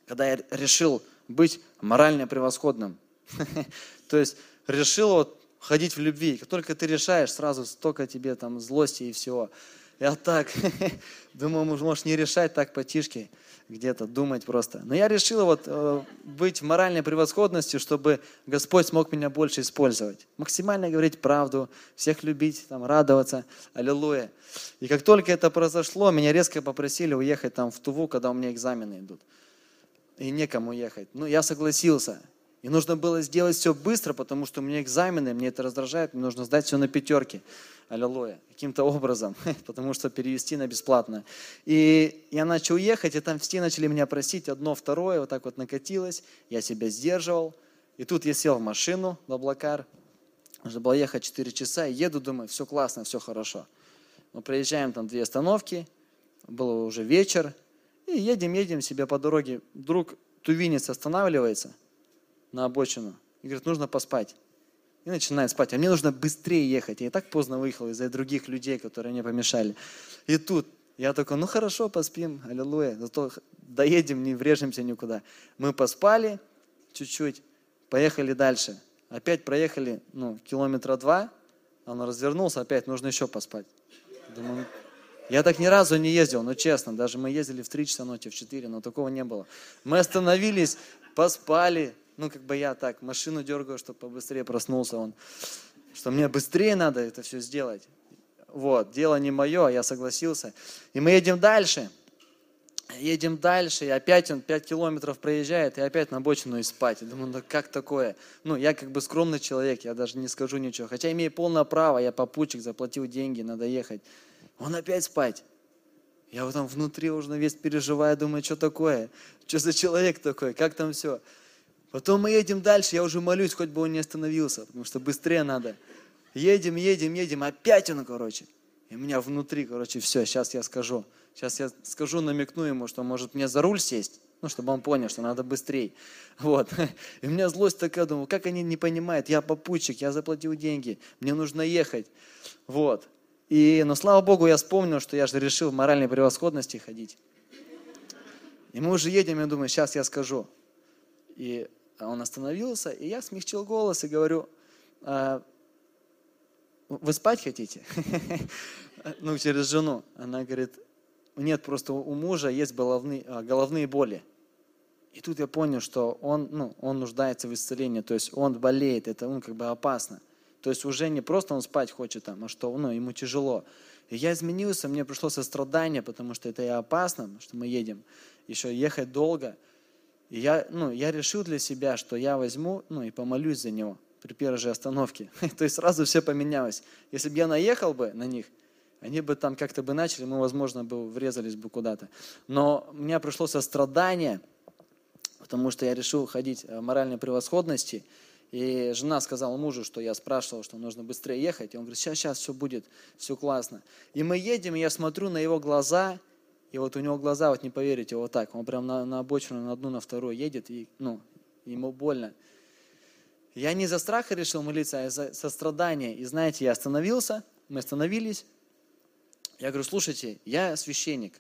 когда я решил быть морально превосходным. [LAUGHS] То есть решил вот ходить в любви. Как только ты решаешь, сразу столько тебе там злости и всего. Я так, [LAUGHS] думаю, можешь не решать так потишки, где-то думать просто. Но я решил вот э, быть в моральной превосходности, чтобы Господь смог меня больше использовать. Максимально говорить правду, всех любить, там, радоваться. Аллилуйя. И как только это произошло, меня резко попросили уехать там в Туву, когда у меня экзамены идут. И некому ехать. Ну, я согласился. И нужно было сделать все быстро, потому что у меня экзамены, мне это раздражает, мне нужно сдать все на пятерки. Аллилуйя. Каким-то образом, [LAUGHS] потому что перевести на бесплатно. И я начал ехать, и там все начали меня просить, одно, второе, вот так вот накатилось. Я себя сдерживал. И тут я сел в машину, в Облакар. Нужно было ехать 4 часа. И еду, думаю, все классно, все хорошо. Мы проезжаем там две остановки, было уже вечер. И едем, едем себе по дороге. Вдруг тувинец останавливается – на обочину и говорит, нужно поспать. И начинает спать. А мне нужно быстрее ехать. Я и так поздно выехал из-за других людей, которые мне помешали. И тут я такой, ну хорошо, поспим, аллилуйя. Зато доедем, не врежемся никуда. Мы поспали чуть-чуть, поехали дальше. Опять проехали, ну, километра два, он развернулся, опять нужно еще поспать. Думаю, «Ну, я так ни разу не ездил, но честно, даже мы ездили в 3 часа ночи, в 4, но такого не было. Мы остановились, поспали, ну, как бы я так машину дергаю, чтобы побыстрее проснулся он. Что мне быстрее надо это все сделать. Вот, дело не мое, я согласился. И мы едем дальше. Едем дальше, и опять он 5 километров проезжает, и опять на бочину и спать. Я думаю, ну как такое? Ну, я как бы скромный человек, я даже не скажу ничего. Хотя имею полное право, я попутчик, заплатил деньги, надо ехать. Он опять спать. Я вот там внутри уже весь переживаю, думаю, что такое? Что за человек такой? Как там все? Потом мы едем дальше, я уже молюсь, хоть бы он не остановился, потому что быстрее надо. Едем, едем, едем, опять он, короче. И у меня внутри, короче, все, сейчас я скажу. Сейчас я скажу, намекну ему, что может мне за руль сесть, ну, чтобы он понял, что надо быстрее. [LAUGHS] Вот. И у меня злость такая, думаю, как они не понимают, я попутчик, я заплатил деньги, мне нужно ехать. Вот. И, но слава Богу, я вспомнил, что я же решил в моральной превосходности ходить. И мы уже едем, я думаю, сейчас я скажу. И он остановился, и я смягчил голос и говорю, «А, вы спать хотите? [LAUGHS] Ну, через жену. Она говорит, нет, просто у мужа есть головные, а, головные боли. И тут я понял, что он, ну, он нуждается в исцелении, то есть он болеет, это он как бы опасно. То есть уже не просто он спать хочет там, а что ну, ему тяжело. И я изменился, мне пришло сострадание, потому что это и опасно, что мы едем, еще ехать долго. И я, ну, я решил для себя, что я возьму ну, и помолюсь за него при первой же остановке. [LAUGHS] То есть сразу все поменялось. Если бы я наехал бы на них, они бы там как-то бы начали, мы, возможно, бы врезались бы куда-то. Но у меня пришло сострадание, потому что я решил ходить в моральной превосходности. И жена сказала мужу, что я спрашивал, что нужно быстрее ехать. И он говорит, сейчас, сейчас, все будет, все классно. И мы едем, и я смотрю на его глаза, и вот у него глаза, вот не поверите, вот так. Он прям на, на обочину, на одну, на вторую едет, и ну, ему больно. Я не за страха решил молиться, а за сострадание. И знаете, я остановился, мы остановились, я говорю, слушайте, я священник.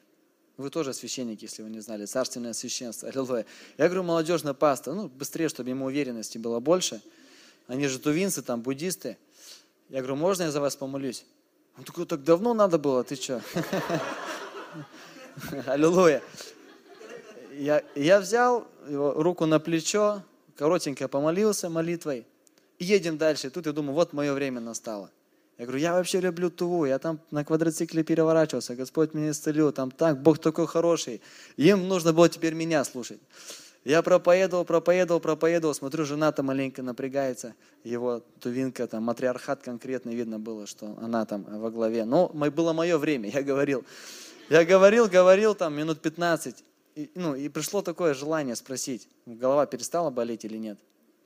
Вы тоже священник, если вы не знали, царственное священство. Аллилуйя. Я говорю, молодежный пастор, ну, быстрее, чтобы ему уверенности было больше. Они же тувинцы, там, буддисты. Я говорю, можно я за вас помолюсь? Он такой, так давно надо было, ты что? [LAUGHS] [LAUGHS] Аллилуйя. Я, я взял его руку на плечо, коротенько помолился молитвой, и едем дальше. Тут я думаю, вот мое время настало. Я говорю, я вообще люблю Туву, я там на квадроцикле переворачивался, Господь меня исцелил, там так, Бог такой хороший. Им нужно было теперь меня слушать. Я проповедовал, проповедовал, проповедовал, смотрю, жена-то маленько напрягается, его тувинка, там, матриархат конкретно видно было, что она там во главе. Но было мое время, [LAUGHS] я говорил. Я говорил, говорил там минут 15, и, ну, и пришло такое желание спросить, голова перестала болеть или нет.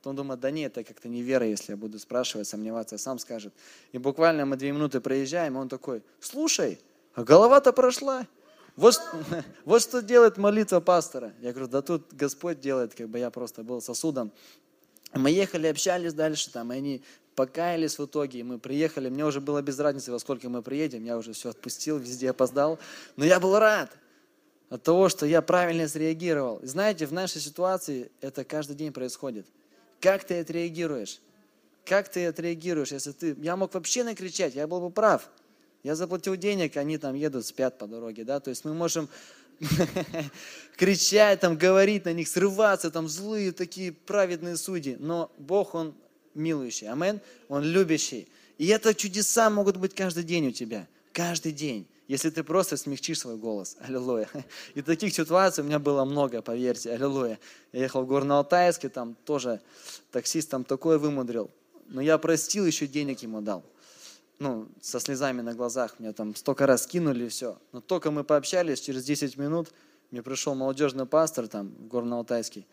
Он думает, да нет, это как-то не вера, если я буду спрашивать, сомневаться, сам скажет. И буквально мы две минуты проезжаем, и он такой, слушай, а голова-то прошла. Вот, [LAUGHS] вот что делает молитва пастора. Я говорю, да тут Господь делает, как бы я просто был сосудом. Мы ехали, общались дальше, там, и они покаялись в итоге, и мы приехали. Мне уже было без разницы, во сколько мы приедем, я уже все отпустил, везде опоздал. Но я был рад от того, что я правильно среагировал. И знаете, в нашей ситуации это каждый день происходит. Как ты отреагируешь? Как ты отреагируешь, если ты... Я мог вообще накричать, я был бы прав. Я заплатил денег, они там едут, спят по дороге, да, то есть мы можем [LAUGHS] кричать, там, говорить на них, срываться, там, злые такие праведные судьи, но Бог, Он милующий, амен, Он любящий. И это чудеса могут быть каждый день у тебя, каждый день если ты просто смягчишь свой голос. Аллилуйя. [LAUGHS] И таких ситуаций у меня было много, поверьте. Аллилуйя. Я ехал в Горно-Алтайске, там тоже таксист там такое вымудрил. Но я простил, еще денег ему дал. Ну, со слезами на глазах. Меня там столько раз кинули и все. Но только мы пообщались, через 10 минут мне пришел молодежный пастор там в Горно-Алтайске.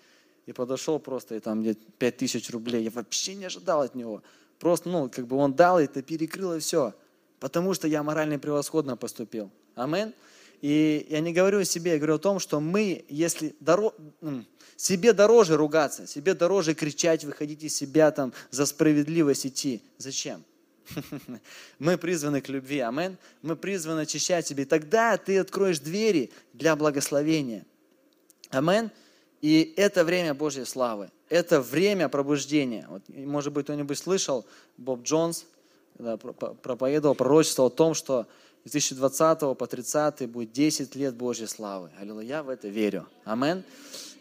И подошел просто, и там где-то 5 тысяч рублей. Я вообще не ожидал от него. Просто, ну, как бы он дал, и это перекрыло все потому что я морально превосходно поступил. Амин. И я не говорю о себе, я говорю о том, что мы, если доро... себе дороже ругаться, себе дороже кричать, выходить из себя там за справедливость идти. Зачем? [LAUGHS] Мы призваны к любви, амен. Мы призваны очищать себя. И тогда ты откроешь двери для благословения. Амен. И это время Божьей славы. Это время пробуждения. Вот, может быть, кто-нибудь слышал, Боб Джонс, да, проповедовал пророчество о том, что с 2020 по 30 будет 10 лет Божьей славы. Аллилуйя, я в это верю. Амен.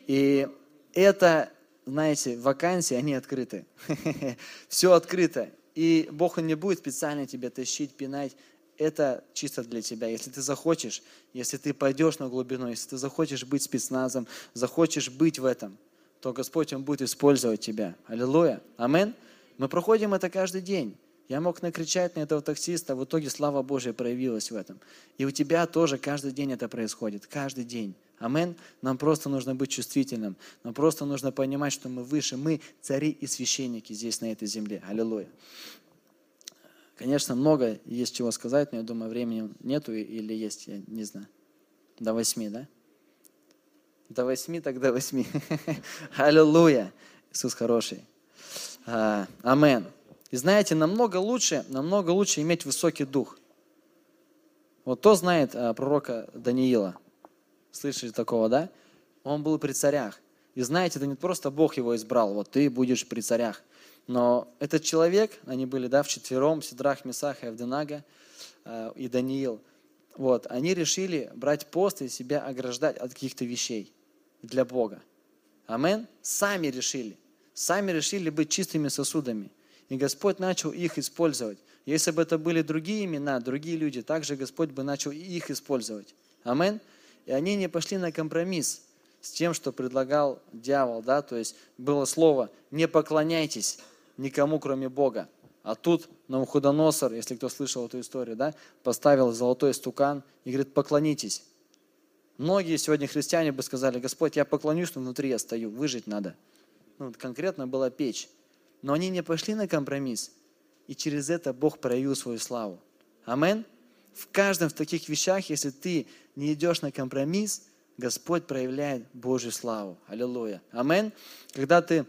И это, знаете, вакансии, они открыты. [LAUGHS] Все открыто. И Бог не будет специально тебя тащить, пинать. Это чисто для тебя. Если ты захочешь, если ты пойдешь на глубину, если ты захочешь быть спецназом, захочешь быть в этом, то Господь, Он будет использовать тебя. Аллилуйя. Амен. Мы проходим это каждый день. Я мог накричать на этого таксиста, в итоге слава Божья проявилась в этом. И у тебя тоже каждый день это происходит, каждый день. Амен. Нам просто нужно быть чувствительным. Нам просто нужно понимать, что мы выше. Мы цари и священники здесь, на этой земле. Аллилуйя. Конечно, много есть чего сказать, но я думаю, времени нету или есть, я не знаю. До восьми, да? До восьми, так до восьми. [LAUGHS] Аллилуйя. Иисус хороший. А, амен. И знаете, намного лучше, намного лучше иметь высокий дух. Вот кто знает а, пророка Даниила? Слышали такого, да? Он был при царях. И знаете, это не просто Бог его избрал, вот ты будешь при царях. Но этот человек, они были, да, в четвером, Сидрах, Месах и Авденага э, и Даниил, вот, они решили брать пост и себя ограждать от каких-то вещей для Бога. Амен. Сами решили. Сами решили быть чистыми сосудами. И Господь начал их использовать. Если бы это были другие имена, другие люди, также Господь бы начал их использовать. Амин. И они не пошли на компромисс с тем, что предлагал дьявол, да, то есть было слово «не поклоняйтесь никому, кроме Бога». А тут Навуходоносор, если кто слышал эту историю, да, поставил золотой стукан и говорит, поклонитесь. Многие сегодня христиане бы сказали, Господь, я поклонюсь, но внутри я стою, выжить надо. Ну, конкретно была печь. Но они не пошли на компромисс, и через это Бог проявил свою славу. Амин. В каждом в таких вещах, если ты не идешь на компромисс, Господь проявляет Божью славу. Аллилуйя. Амин. Когда ты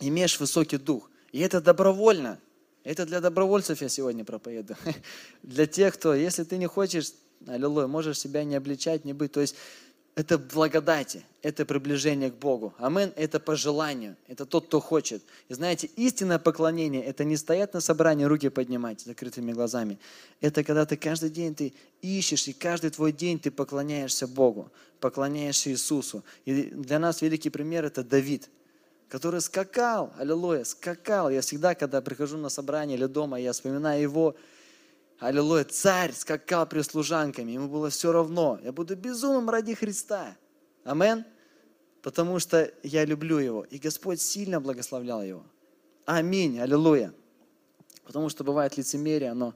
имеешь высокий дух, и это добровольно – это для добровольцев я сегодня проповедую. [LAUGHS] Для тех, кто, если ты не хочешь, аллилуйя, можешь себя не обличать, не быть. То есть это благодати, это приближение к Богу. Амин – это по желанию, это тот, кто хочет. И знаете, истинное поклонение – это не стоять на собрании, руки поднимать закрытыми глазами. Это когда ты каждый день ты ищешь, и каждый твой день ты поклоняешься Богу, поклоняешься Иисусу. И для нас великий пример – это Давид – который скакал, аллилуйя, скакал. Я всегда, когда прихожу на собрание или дома, я вспоминаю его, аллилуйя, царь скакал при служанками, ему было все равно. Я буду безумным ради Христа. Амен. Потому что я люблю его. И Господь сильно благословлял его. Аминь, аллилуйя. Потому что бывает лицемерие, оно,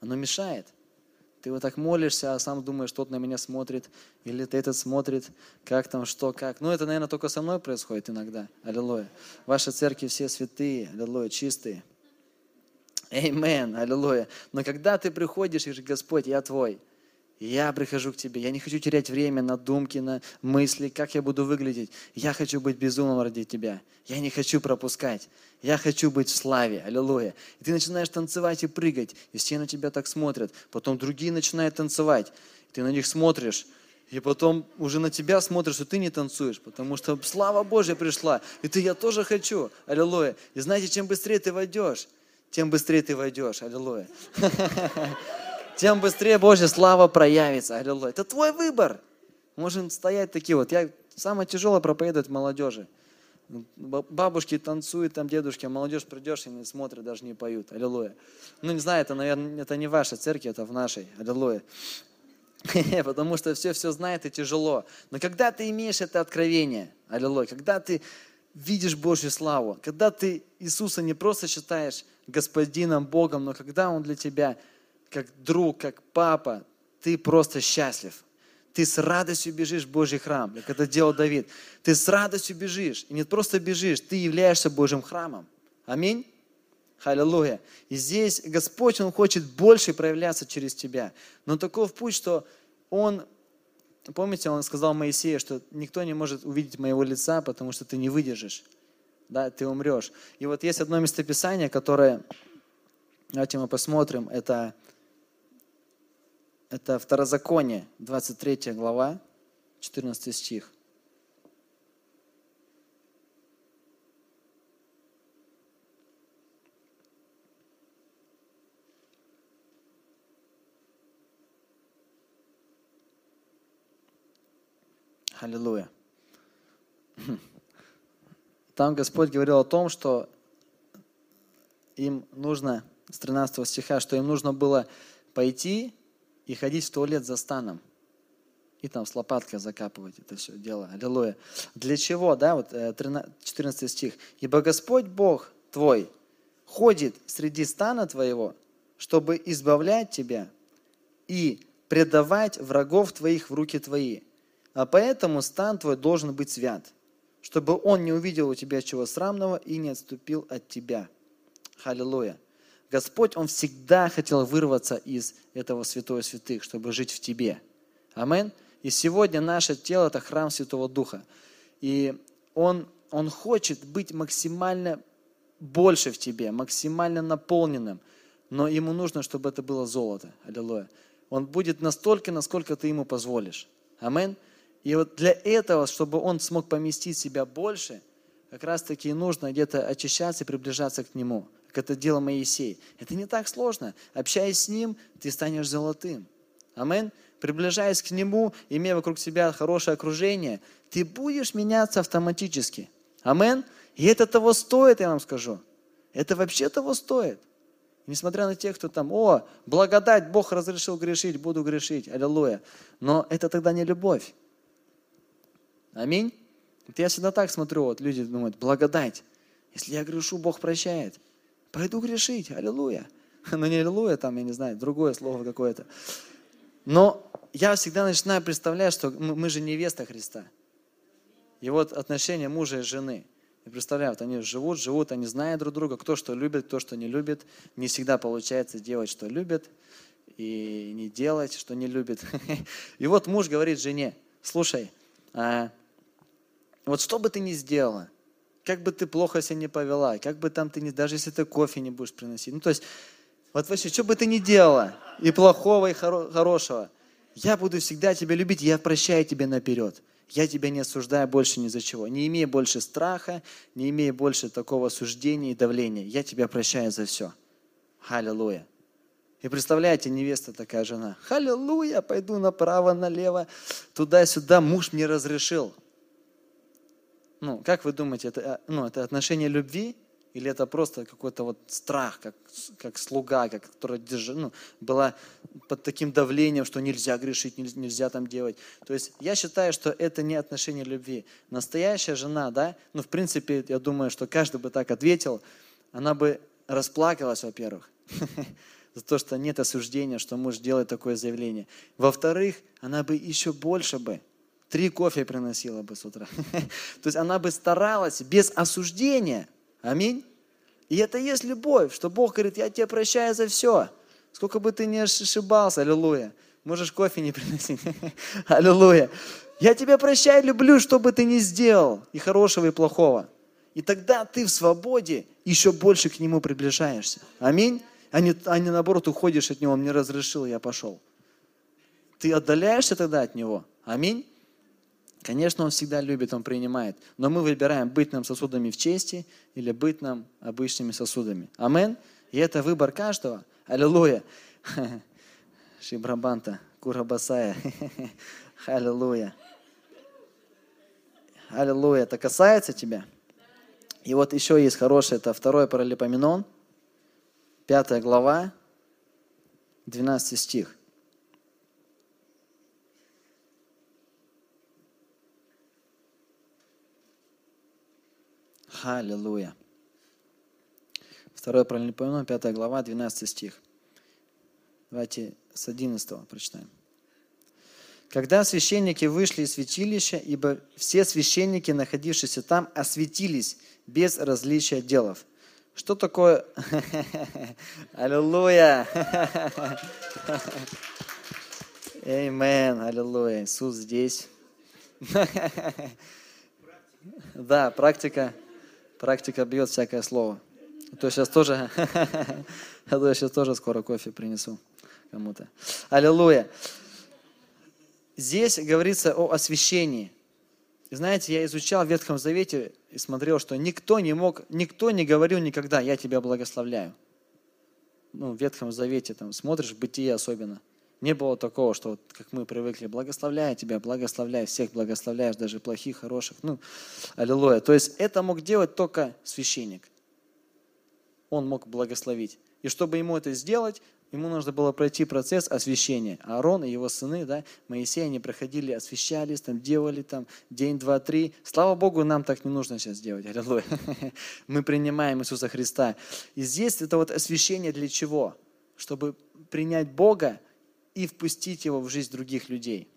оно мешает. Ты вот так молишься, а сам думаешь, тот на меня смотрит, или ты этот смотрит, как там, что, как. Ну, это, наверное, только со мной происходит иногда. Аллилуйя. Ваши церкви все святые, аллилуйя, чистые. Эймен, аллилуйя. Но когда ты приходишь и говоришь, Господь, я твой, я прихожу к тебе, я не хочу терять время на думки, на мысли, как я буду выглядеть. Я хочу быть безумным ради тебя. Я не хочу пропускать. Я хочу быть в славе. Аллилуйя. И ты начинаешь танцевать и прыгать, и все на тебя так смотрят. Потом другие начинают танцевать. И ты на них смотришь, и потом уже на тебя смотришь, что ты не танцуешь, потому что слава Божья пришла. И ты, я тоже хочу. Аллилуйя. И знаете, чем быстрее ты войдешь, тем быстрее ты войдешь. Аллилуйя. [LAUGHS] тем быстрее Божья слава проявится. Аллилуйя. Это твой выбор. Можем стоять такие вот. Я самое тяжелое проповедовать молодежи. Бабушки танцуют, там дедушки, а молодежь придешь и не смотрят, даже не поют. Аллилуйя. Ну, не знаю, это, наверное, это не ваша церковь, это в нашей. Аллилуйя. [LAUGHS] Потому что все все знает и тяжело. Но когда ты имеешь это откровение, аллилуйя, когда ты видишь Божью славу, когда ты Иисуса не просто считаешь Господином, Богом, но когда Он для тебя как друг, как папа, ты просто счастлив. Ты с радостью бежишь в Божий храм, как это делал Давид. Ты с радостью бежишь. И не просто бежишь, ты являешься Божьим храмом. Аминь. Аллилуйя. И здесь Господь, Он хочет больше проявляться через тебя. Но таков путь, что Он, помните, Он сказал Моисею, что никто не может увидеть моего лица, потому что ты не выдержишь. Да, ты умрешь. И вот есть одно местописание, которое, давайте мы посмотрим, это это Второзаконие, 23 глава, 14 стих. Аллилуйя. [LAUGHS] Там Господь говорил о том, что им нужно, с 13 стиха, что им нужно было пойти и ходить в туалет за станом. И там с лопаткой закапывать это все дело. Аллилуйя. Для чего, да, вот 14 э, стих. «Ибо Господь Бог твой ходит среди стана твоего, чтобы избавлять тебя и предавать врагов твоих в руки твои. А поэтому стан твой должен быть свят, чтобы он не увидел у тебя чего срамного и не отступил от тебя. Аллилуйя. Господь, Он всегда хотел вырваться из этого святого святых, чтобы жить в тебе. Амин. И сегодня наше тело – это храм Святого Духа. И Он, Он хочет быть максимально больше в тебе, максимально наполненным. Но Ему нужно, чтобы это было золото. Аллилуйя. Он будет настолько, насколько ты Ему позволишь. Амин. И вот для этого, чтобы Он смог поместить себя больше, как раз таки нужно где-то очищаться и приближаться к Нему как это делал Моисей. Это не так сложно. Общаясь с Ним, ты станешь золотым. Амин. Приближаясь к Нему, имея вокруг себя хорошее окружение, ты будешь меняться автоматически. Амин. И это того стоит, я вам скажу. Это вообще того стоит. Несмотря на тех, кто там, о, благодать, Бог разрешил грешить, буду грешить, аллилуйя. Но это тогда не любовь. Аминь. Вот я всегда так смотрю, вот люди думают, благодать. Если я грешу, Бог прощает. Пойду грешить, аллилуйя. [LAUGHS] Ну не аллилуйя, там, я не знаю, другое слово какое-то. Но я всегда начинаю представлять, что мы же невеста Христа. И вот отношения мужа и жены. Я представляю, вот они живут, живут, они знают друг друга, кто что любит, кто что не любит. Не всегда получается делать, что любит, и не делать, что не любит. [LAUGHS] И вот муж говорит жене, слушай, а вот что бы ты ни сделала, как бы ты плохо себя не повела, как бы там ты не, даже если ты кофе не будешь приносить, ну то есть, вот вообще, что бы ты ни делала, и плохого, и хоро- хорошего, я буду всегда тебя любить, я прощаю тебя наперед. Я тебя не осуждаю больше ни за чего. Не имея больше страха, не имея больше такого осуждения и давления. Я тебя прощаю за все. Аллилуйя. И представляете, невеста такая жена. Аллилуйя, пойду направо, налево, туда-сюда. Муж мне разрешил. Ну, как вы думаете, это, э, ну, это отношение любви или это просто какой-то вот страх, как, как слуга, как, которая держи, ну, была под таким давлением, что нельзя грешить, нельзя, нельзя там делать. То есть я считаю, что это не отношение любви. Настоящая жена, да, ну, в принципе, я думаю, что каждый бы так ответил, она бы расплакалась, во-первых, [LAUGHS] за то, что нет осуждения, что муж делает такое заявление. Во-вторых, она бы еще больше бы три кофе приносила бы с утра. [LAUGHS] То есть она бы старалась без осуждения. Аминь. И это есть любовь, что Бог говорит, я тебя прощаю за все. Сколько бы ты ни ошибался, аллилуйя. Можешь кофе не приносить. [LAUGHS] аллилуйя. Я тебя прощаю, люблю, что бы ты ни сделал, и хорошего, и плохого. И тогда ты в свободе еще больше к Нему приближаешься. Аминь. А не, а не наоборот уходишь от Него, Он мне разрешил, я пошел. Ты отдаляешься тогда от Него. Аминь. Конечно, Он всегда любит, Он принимает. Но мы выбираем, быть нам сосудами в чести или быть нам обычными сосудами. Амен. И это выбор каждого. Аллилуйя. [LAUGHS] Шибрабанта, Курабасая. [LAUGHS] Аллилуйя. Аллилуйя. Это касается тебя. И вот еще есть хорошее, это второй паралипоменон, пятая глава, 12 стих. Аллилуйя. Второе помню, 5 глава, 12 стих. Давайте с 11 прочитаем. Когда священники вышли из святилища, ибо все священники, находившиеся там, осветились без различия делов. Что такое? [LAUGHS] Аллилуйя! [LAUGHS] Аминь, аллилуйя. Иисус здесь. [LAUGHS] Да, практика Практика бьет всякое слово. А то сейчас тоже, [LAUGHS] а то я сейчас тоже скоро кофе принесу кому-то. Аллилуйя. Здесь говорится о освящении. И знаете, я изучал в Ветхом Завете и смотрел, что никто не мог, никто не говорил никогда, я тебя благословляю. Ну, в Ветхом Завете там смотришь, бытие особенно – не было такого, что вот, как мы привыкли, благословляю тебя, благословляю, всех благословляешь, даже плохих, хороших. Ну, аллилуйя. То есть это мог делать только священник. Он мог благословить. И чтобы ему это сделать, ему нужно было пройти процесс освящения. Аарон и его сыны, да, Моисей, они проходили, освящались, там, делали там день, два, три. Слава Богу, нам так не нужно сейчас делать. Аллилуйя. [LAUGHS] Мы принимаем Иисуса Христа. И здесь это вот освящение для чего? Чтобы принять Бога и впустить его в жизнь других людей.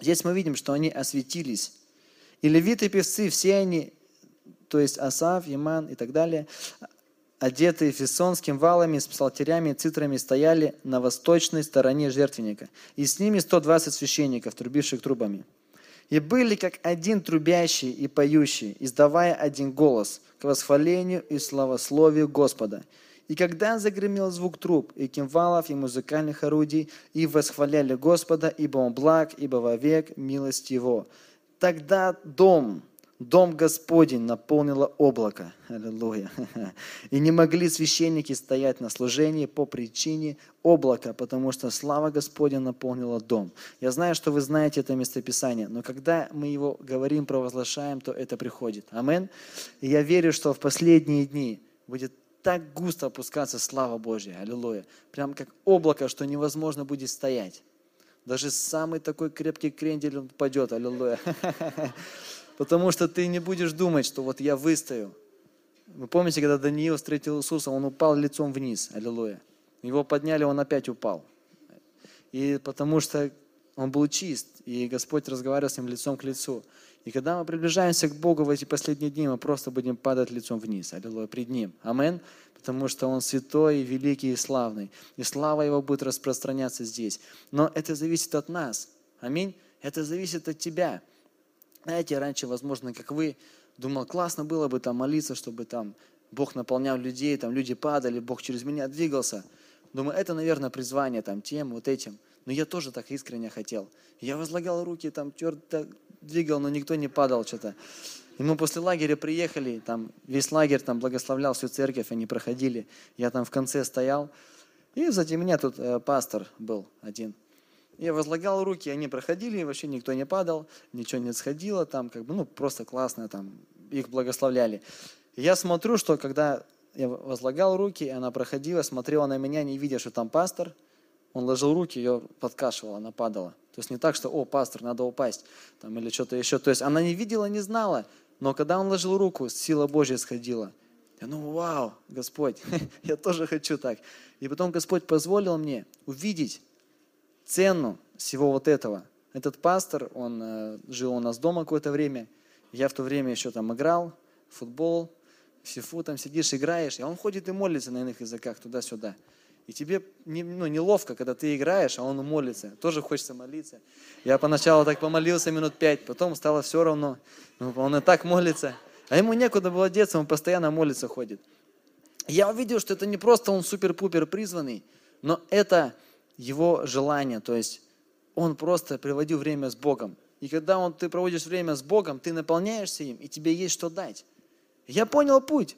Здесь мы видим, что они осветились. И левиты, певцы, все они, то есть Асав, Яман и так далее, одетые фессонским валами, с псалтерями и цитрами, стояли на восточной стороне жертвенника. И с ними 120 священников, трубивших трубами. И были как один трубящий и поющий, издавая один голос к восхвалению и славословию Господа. И когда загремел звук труб и кимвалов и музыкальных орудий, и восхваляли Господа, ибо Он благ, ибо вовек милость Его, тогда дом, дом Господень наполнило облако. Аллилуйя. И не могли священники стоять на служении по причине облака, потому что слава Господня наполнила дом. Я знаю, что вы знаете это местописание, но когда мы его говорим, провозглашаем, то это приходит. Амин. И я верю, что в последние дни будет так густо опускаться слава Божья. Аллилуйя. Прям как облако, что невозможно будет стоять. Даже самый такой крепкий крендель он упадет. Аллилуйя. [LAUGHS] Потому что ты не будешь думать, что вот я выстою. Вы помните, когда Даниил встретил Иисуса, он упал лицом вниз. Аллилуйя. Его подняли, он опять упал. И потому что он был чист, и Господь разговаривал с ним лицом к лицу. И когда мы приближаемся к Богу в эти последние дни, мы просто будем падать лицом вниз, аллилуйя, пред Ним. Амен. Потому что Он святой, великий и славный. И слава Его будет распространяться здесь. Но это зависит от нас. Аминь. Это зависит от тебя. Знаете, раньше, возможно, как вы, думал, классно было бы там молиться, чтобы там Бог наполнял людей, там люди падали, Бог через меня двигался. Думаю, это, наверное, призвание там тем, вот этим. Но я тоже так искренне хотел. Я возлагал руки, там так двигал, но никто не падал что-то. И мы после лагеря приехали, там весь лагерь там благословлял всю церковь, они проходили. Я там в конце стоял. И сзади меня тут э, пастор был один. Я возлагал руки, они проходили, вообще никто не падал, ничего не сходило, там как бы, ну, просто классно, там, их благословляли. И я смотрю, что когда я возлагал руки, она проходила, смотрела на меня, не видя, что там пастор, он ложил руки, ее подкашивала, она падала. То есть не так, что, о, пастор, надо упасть, там, или что-то еще. То есть она не видела, не знала, но когда он ложил руку, сила Божья сходила. Я ну, вау, Господь, [LAUGHS] я тоже хочу так. И потом Господь позволил мне увидеть цену всего вот этого. Этот пастор, он э, жил у нас дома какое-то время. Я в то время еще там играл, футбол, в сифу там сидишь, играешь, и он ходит и молится на иных языках туда-сюда. И тебе не, ну, неловко, когда ты играешь, а он молится. Тоже хочется молиться. Я поначалу так помолился минут пять, потом стало все равно. Ну, он и так молится. А ему некуда было деться, он постоянно молится ходит. Я увидел, что это не просто он супер-пупер призванный, но это его желание. То есть он просто приводил время с Богом. И когда он, ты проводишь время с Богом, ты наполняешься им, и тебе есть что дать. Я понял путь.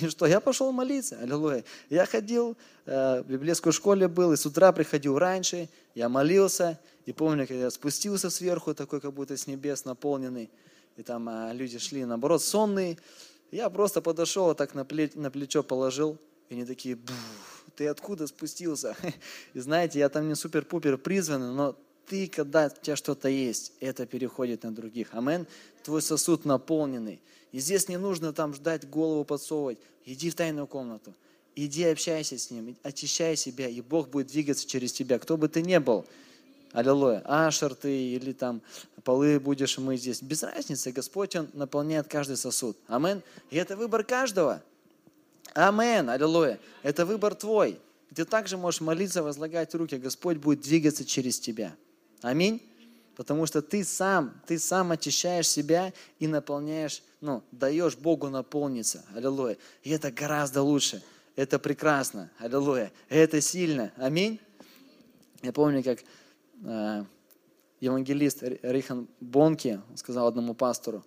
И что, я пошел молиться, аллилуйя. Я ходил, э, в библейской школе был, и с утра приходил раньше, я молился, и помню, когда я спустился сверху, такой как будто с небес наполненный, и там а, люди шли, наоборот, сонные, я просто подошел, так на, плеч, на плечо положил, и они такие, ты откуда спустился? [LAUGHS] И знаете, я там не супер-пупер призванный, но ты, когда у тебя что-то есть, это переходит на других. Амен. Твой сосуд наполненный. И здесь не нужно там ждать голову подсовывать. Иди в тайную комнату. Иди общайся с Ним, очищай себя, и Бог будет двигаться через тебя, кто бы ты ни был. Аллилуйя. Ашер ты или там полы будешь мы здесь. Без разницы, Господь, Он наполняет каждый сосуд. Амен. И это выбор каждого. Амен. Аллилуйя. Это выбор твой. Ты также можешь молиться, возлагать руки. Господь будет двигаться через тебя. Аминь. Потому что ты сам, ты сам очищаешь себя и наполняешь, ну, даешь Богу наполниться. Аллилуйя. И это гораздо лучше. Это прекрасно. Аллилуйя. Это сильно. Аминь. Я помню, как э, евангелист Рихан Бонки сказал одному пастору,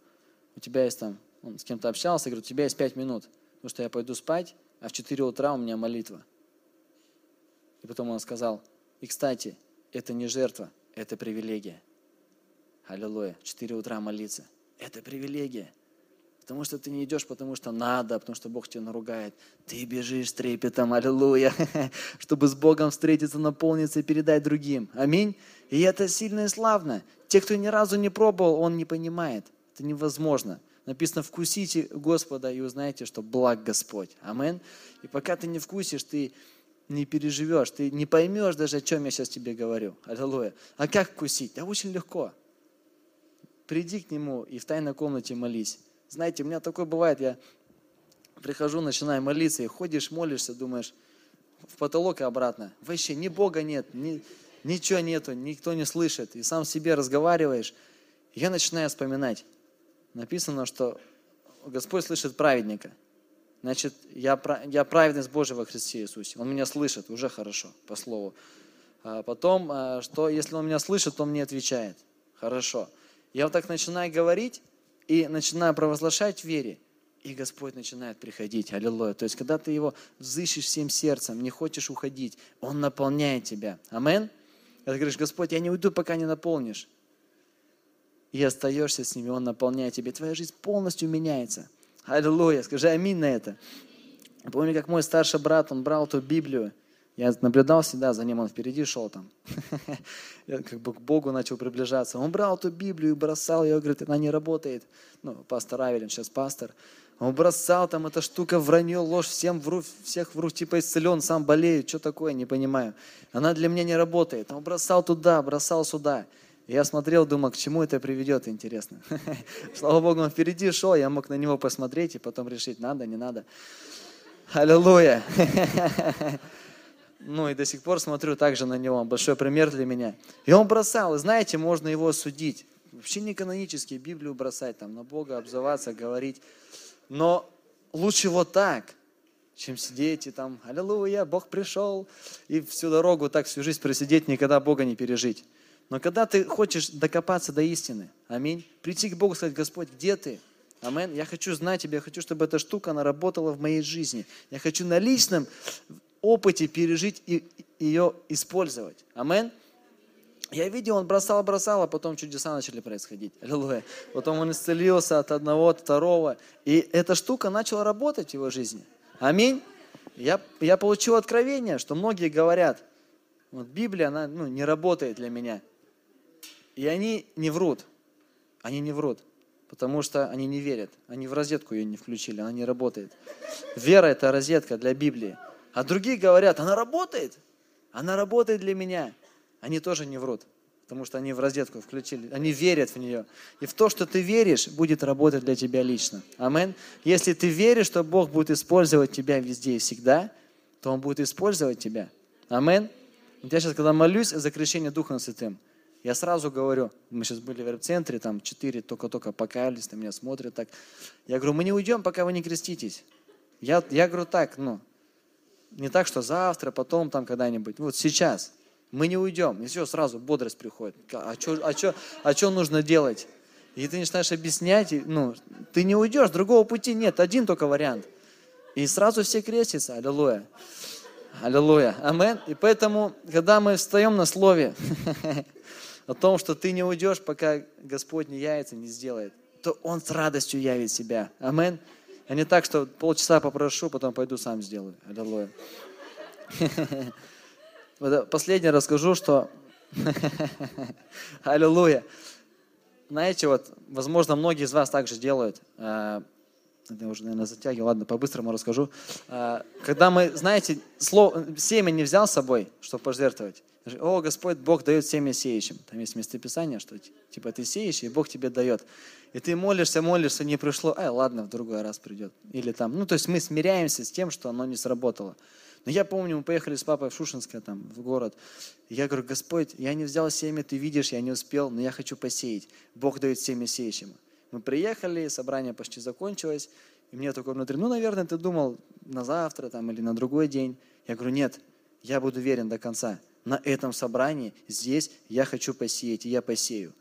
у тебя есть там, он с кем-то общался, говорит, у тебя есть пять минут, потому что я пойду спать, а в 4 утра у меня молитва. И потом он сказал, и кстати, это не жертва, это привилегия. Аллилуйя. Четыре утра молиться. Это привилегия. Потому что ты не идешь, потому что надо, потому что Бог тебя наругает. Ты бежишь с трепетом, аллилуйя, [LAUGHS] чтобы с Богом встретиться, наполниться и передать другим. Аминь. И это сильно и славно. Те, кто ни разу не пробовал, он не понимает. Это невозможно. Написано, вкусите Господа и узнаете, что благ Господь. Амин. И пока ты не вкусишь, ты не переживешь, ты не поймешь даже, о чем я сейчас тебе говорю. Аллилуйя. А как вкусить? Да очень легко приди к нему и в тайной комнате молись. Знаете, у меня такое бывает, я прихожу, начинаю молиться, и ходишь, молишься, думаешь, в потолок и обратно. Вообще ни Бога нет, ни, ничего нету, никто не слышит. И сам себе разговариваешь. Я начинаю вспоминать. Написано, что Господь слышит праведника. Значит, я, я праведность Божия во Христе Иисусе. Он меня слышит, уже хорошо, по слову. А потом, а, что если он меня слышит, то он мне отвечает. Хорошо. Я вот так начинаю говорить и начинаю провозглашать в вере, и Господь начинает приходить. Аллилуйя. То есть, когда ты его взыщешь всем сердцем, не хочешь уходить, он наполняет тебя. Амен. Когда ты говоришь, Господь, я не уйду, пока не наполнишь. И остаешься с ними, он наполняет тебя. Твоя жизнь полностью меняется. Аллилуйя. Скажи аминь на это. Помню, как мой старший брат, он брал эту Библию, я наблюдал всегда за ним, он впереди шел там. [LAUGHS] Я как бы к Богу начал приближаться. Он брал эту Библию и бросал ее, говорит, она не работает. Ну, пастор Авелин, сейчас пастор. Он бросал там эта штука, вранье, ложь, всем вру, всех вру, типа исцелен, сам болею, что такое, не понимаю. Она для меня не работает. Он бросал туда, бросал сюда. Я смотрел, думал, к чему это приведет, интересно. [LAUGHS] Слава Богу, он впереди шел, я мог на него посмотреть и потом решить, надо, не надо. Аллилуйя. [LAUGHS] Ну и до сих пор смотрю также на него, большой пример для меня. И он бросал, знаете, можно его судить. Вообще не канонически Библию бросать, там на Бога обзываться, говорить. Но лучше вот так, чем сидеть и там, аллилуйя, Бог пришел, и всю дорогу так всю жизнь просидеть, никогда Бога не пережить. Но когда ты хочешь докопаться до истины, аминь, прийти к Богу и сказать, Господь, где ты? Аминь. Я хочу знать Тебя, я хочу, чтобы эта штука, она работала в моей жизни. Я хочу на личном опыте пережить и ее использовать. Амин. Я видел, он бросал, бросал, а потом чудеса начали происходить. Аллилуйя. Потом он исцелился от одного, от второго. И эта штука начала работать в его жизни. Аминь. Я, я получил откровение, что многие говорят, вот Библия, она ну, не работает для меня. И они не врут. Они не врут, потому что они не верят. Они в розетку ее не включили, она не работает. Вера – это розетка для Библии. А другие говорят, она работает, она работает для меня. Они тоже не врут, потому что они в розетку включили, они верят в нее. И в то, что ты веришь, будет работать для тебя лично. Амин. Если ты веришь, что Бог будет использовать тебя везде и всегда, то Он будет использовать тебя. Амин. Я сейчас, когда молюсь за крещение Духом Святым, я сразу говорю, мы сейчас были в центре там четыре только-только покаялись, на меня смотрят так. Я говорю, мы не уйдем, пока вы не креститесь. Я, я говорю так, ну, не так, что завтра, потом там когда-нибудь. Вот сейчас. Мы не уйдем. И все, сразу бодрость приходит. А что а чё, а чё нужно делать? И ты начинаешь объяснять, и, ну, ты не уйдешь, другого пути нет, один только вариант. И сразу все крестятся, аллилуйя. Аллилуйя. Амен. И поэтому, когда мы встаем на слове [LAUGHS] о том, что ты не уйдешь, пока Господь не явится, не сделает, то Он с радостью явит себя. Амен. А не так, что полчаса попрошу, потом пойду сам сделаю. Аллилуйя. [LAUGHS] Последнее расскажу, что... [LAUGHS] Аллилуйя. Знаете, вот, возможно, многие из вас также делают. А, это уже, наверное, затягиваю. Ладно, по-быстрому расскажу. А, когда мы, знаете, слово, семя не взял с собой, чтобы пожертвовать. О, Господь, Бог дает семя сеющим. Там есть местописание, что типа ты сеешь, и Бог тебе дает. И ты молишься, молишься, не пришло, ай, ладно, в другой раз придет. Или там, ну, то есть мы смиряемся с тем, что оно не сработало. Но я помню, мы поехали с папой в Шушинское, там, в город. И я говорю, Господь, я не взял семя, ты видишь, я не успел, но я хочу посеять. Бог дает семя сеющим. Мы приехали, собрание почти закончилось, и мне такое внутри, ну, наверное, ты думал на завтра там, или на другой день. Я говорю, нет, я буду верен до конца на этом собрании, здесь я хочу посеять, и я посею.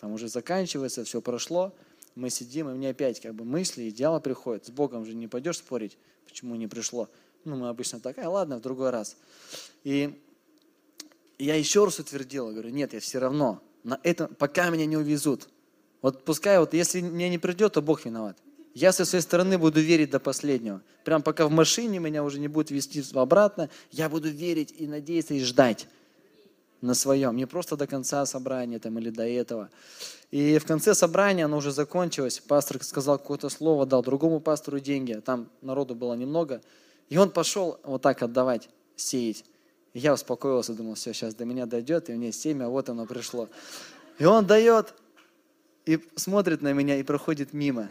Там уже заканчивается, все прошло, мы сидим, и мне опять как бы мысли, идеалы приходят. С Богом же не пойдешь спорить, почему не пришло. Ну, мы обычно так, а ладно, в другой раз. И я еще раз утвердил, говорю, нет, я все равно, на этом, пока меня не увезут. Вот пускай, вот если мне не придет, то Бог виноват. Я со своей стороны буду верить до последнего. Прям пока в машине меня уже не будут вести обратно, я буду верить и надеяться и ждать на своем. Не просто до конца собрания там, или до этого. И в конце собрания оно уже закончилось. Пастор сказал какое-то слово, дал другому пастору деньги. Там народу было немного. И он пошел вот так отдавать, сеять. И я успокоился, думал, все, сейчас до меня дойдет, и у меня семя, вот оно пришло. И он дает, и смотрит на меня и проходит мимо.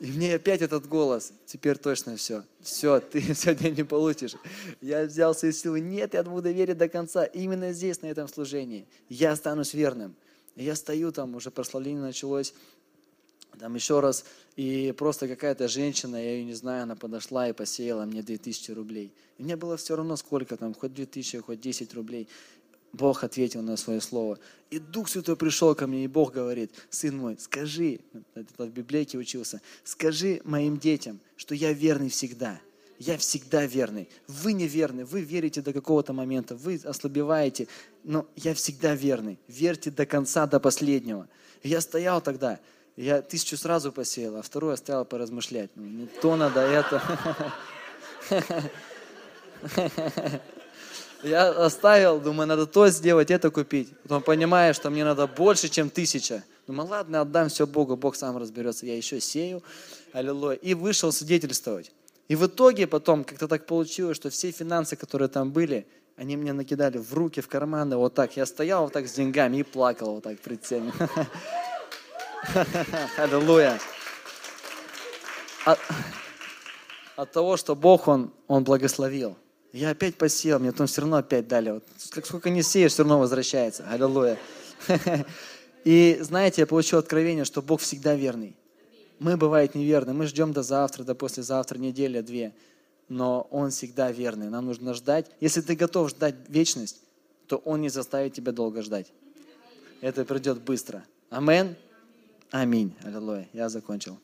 И мне опять этот голос, теперь точно все. Все, ты [LAUGHS] сегодня не получишь. Я взял свои силы. Нет, я буду верить до конца. Именно здесь, на этом служении. Я останусь верным. И я стою там, уже прославление началось. Там еще раз. И просто какая-то женщина, я ее не знаю, она подошла и посеяла мне 2000 рублей. И мне было все равно сколько там, хоть 2000, хоть 10 рублей. Бог ответил на свое слово. И Дух Святой пришел ко мне, и Бог говорит, сын мой, скажи, это в библиотеке учился, скажи моим детям, что я верный всегда. Я всегда верный. Вы не верны, вы верите до какого-то момента, вы ослабеваете, но я всегда верный. Верьте до конца, до последнего. Я стоял тогда, Я тысячу сразу посеял, а вторую оставил поразмышлять. Ну, то надо это. [LAUGHS] Я оставил, думаю, надо то сделать, это купить. Потом понимаю, что мне надо больше, чем тысяча. Думаю, ладно, отдам все Богу, Бог сам разберется. Я еще сею, аллилуйя. И вышел свидетельствовать. И в итоге потом как-то так получилось, что все финансы, которые там были, они мне накидали в руки, в карманы, вот так. Я стоял вот так с деньгами и плакал вот так пред всеми. [LAUGHS] Аллилуйя. От, от того, что Бог, Он благословил. Я опять посеял, мне потом все равно опять дали. Вот, сколько не сеешь, все равно возвращается. Аллилуйя. [LAUGHS] И знаете, я получил откровение, что Бог всегда верный. Мы, бывает, неверны. Мы ждем до завтра, до послезавтра, неделя, две. Но Он всегда верный. Нам нужно ждать. Если ты готов ждать вечность, то Он не заставит тебя долго ждать. Это придет быстро. Амен. Аминь. Аллилуйя. Я закончил.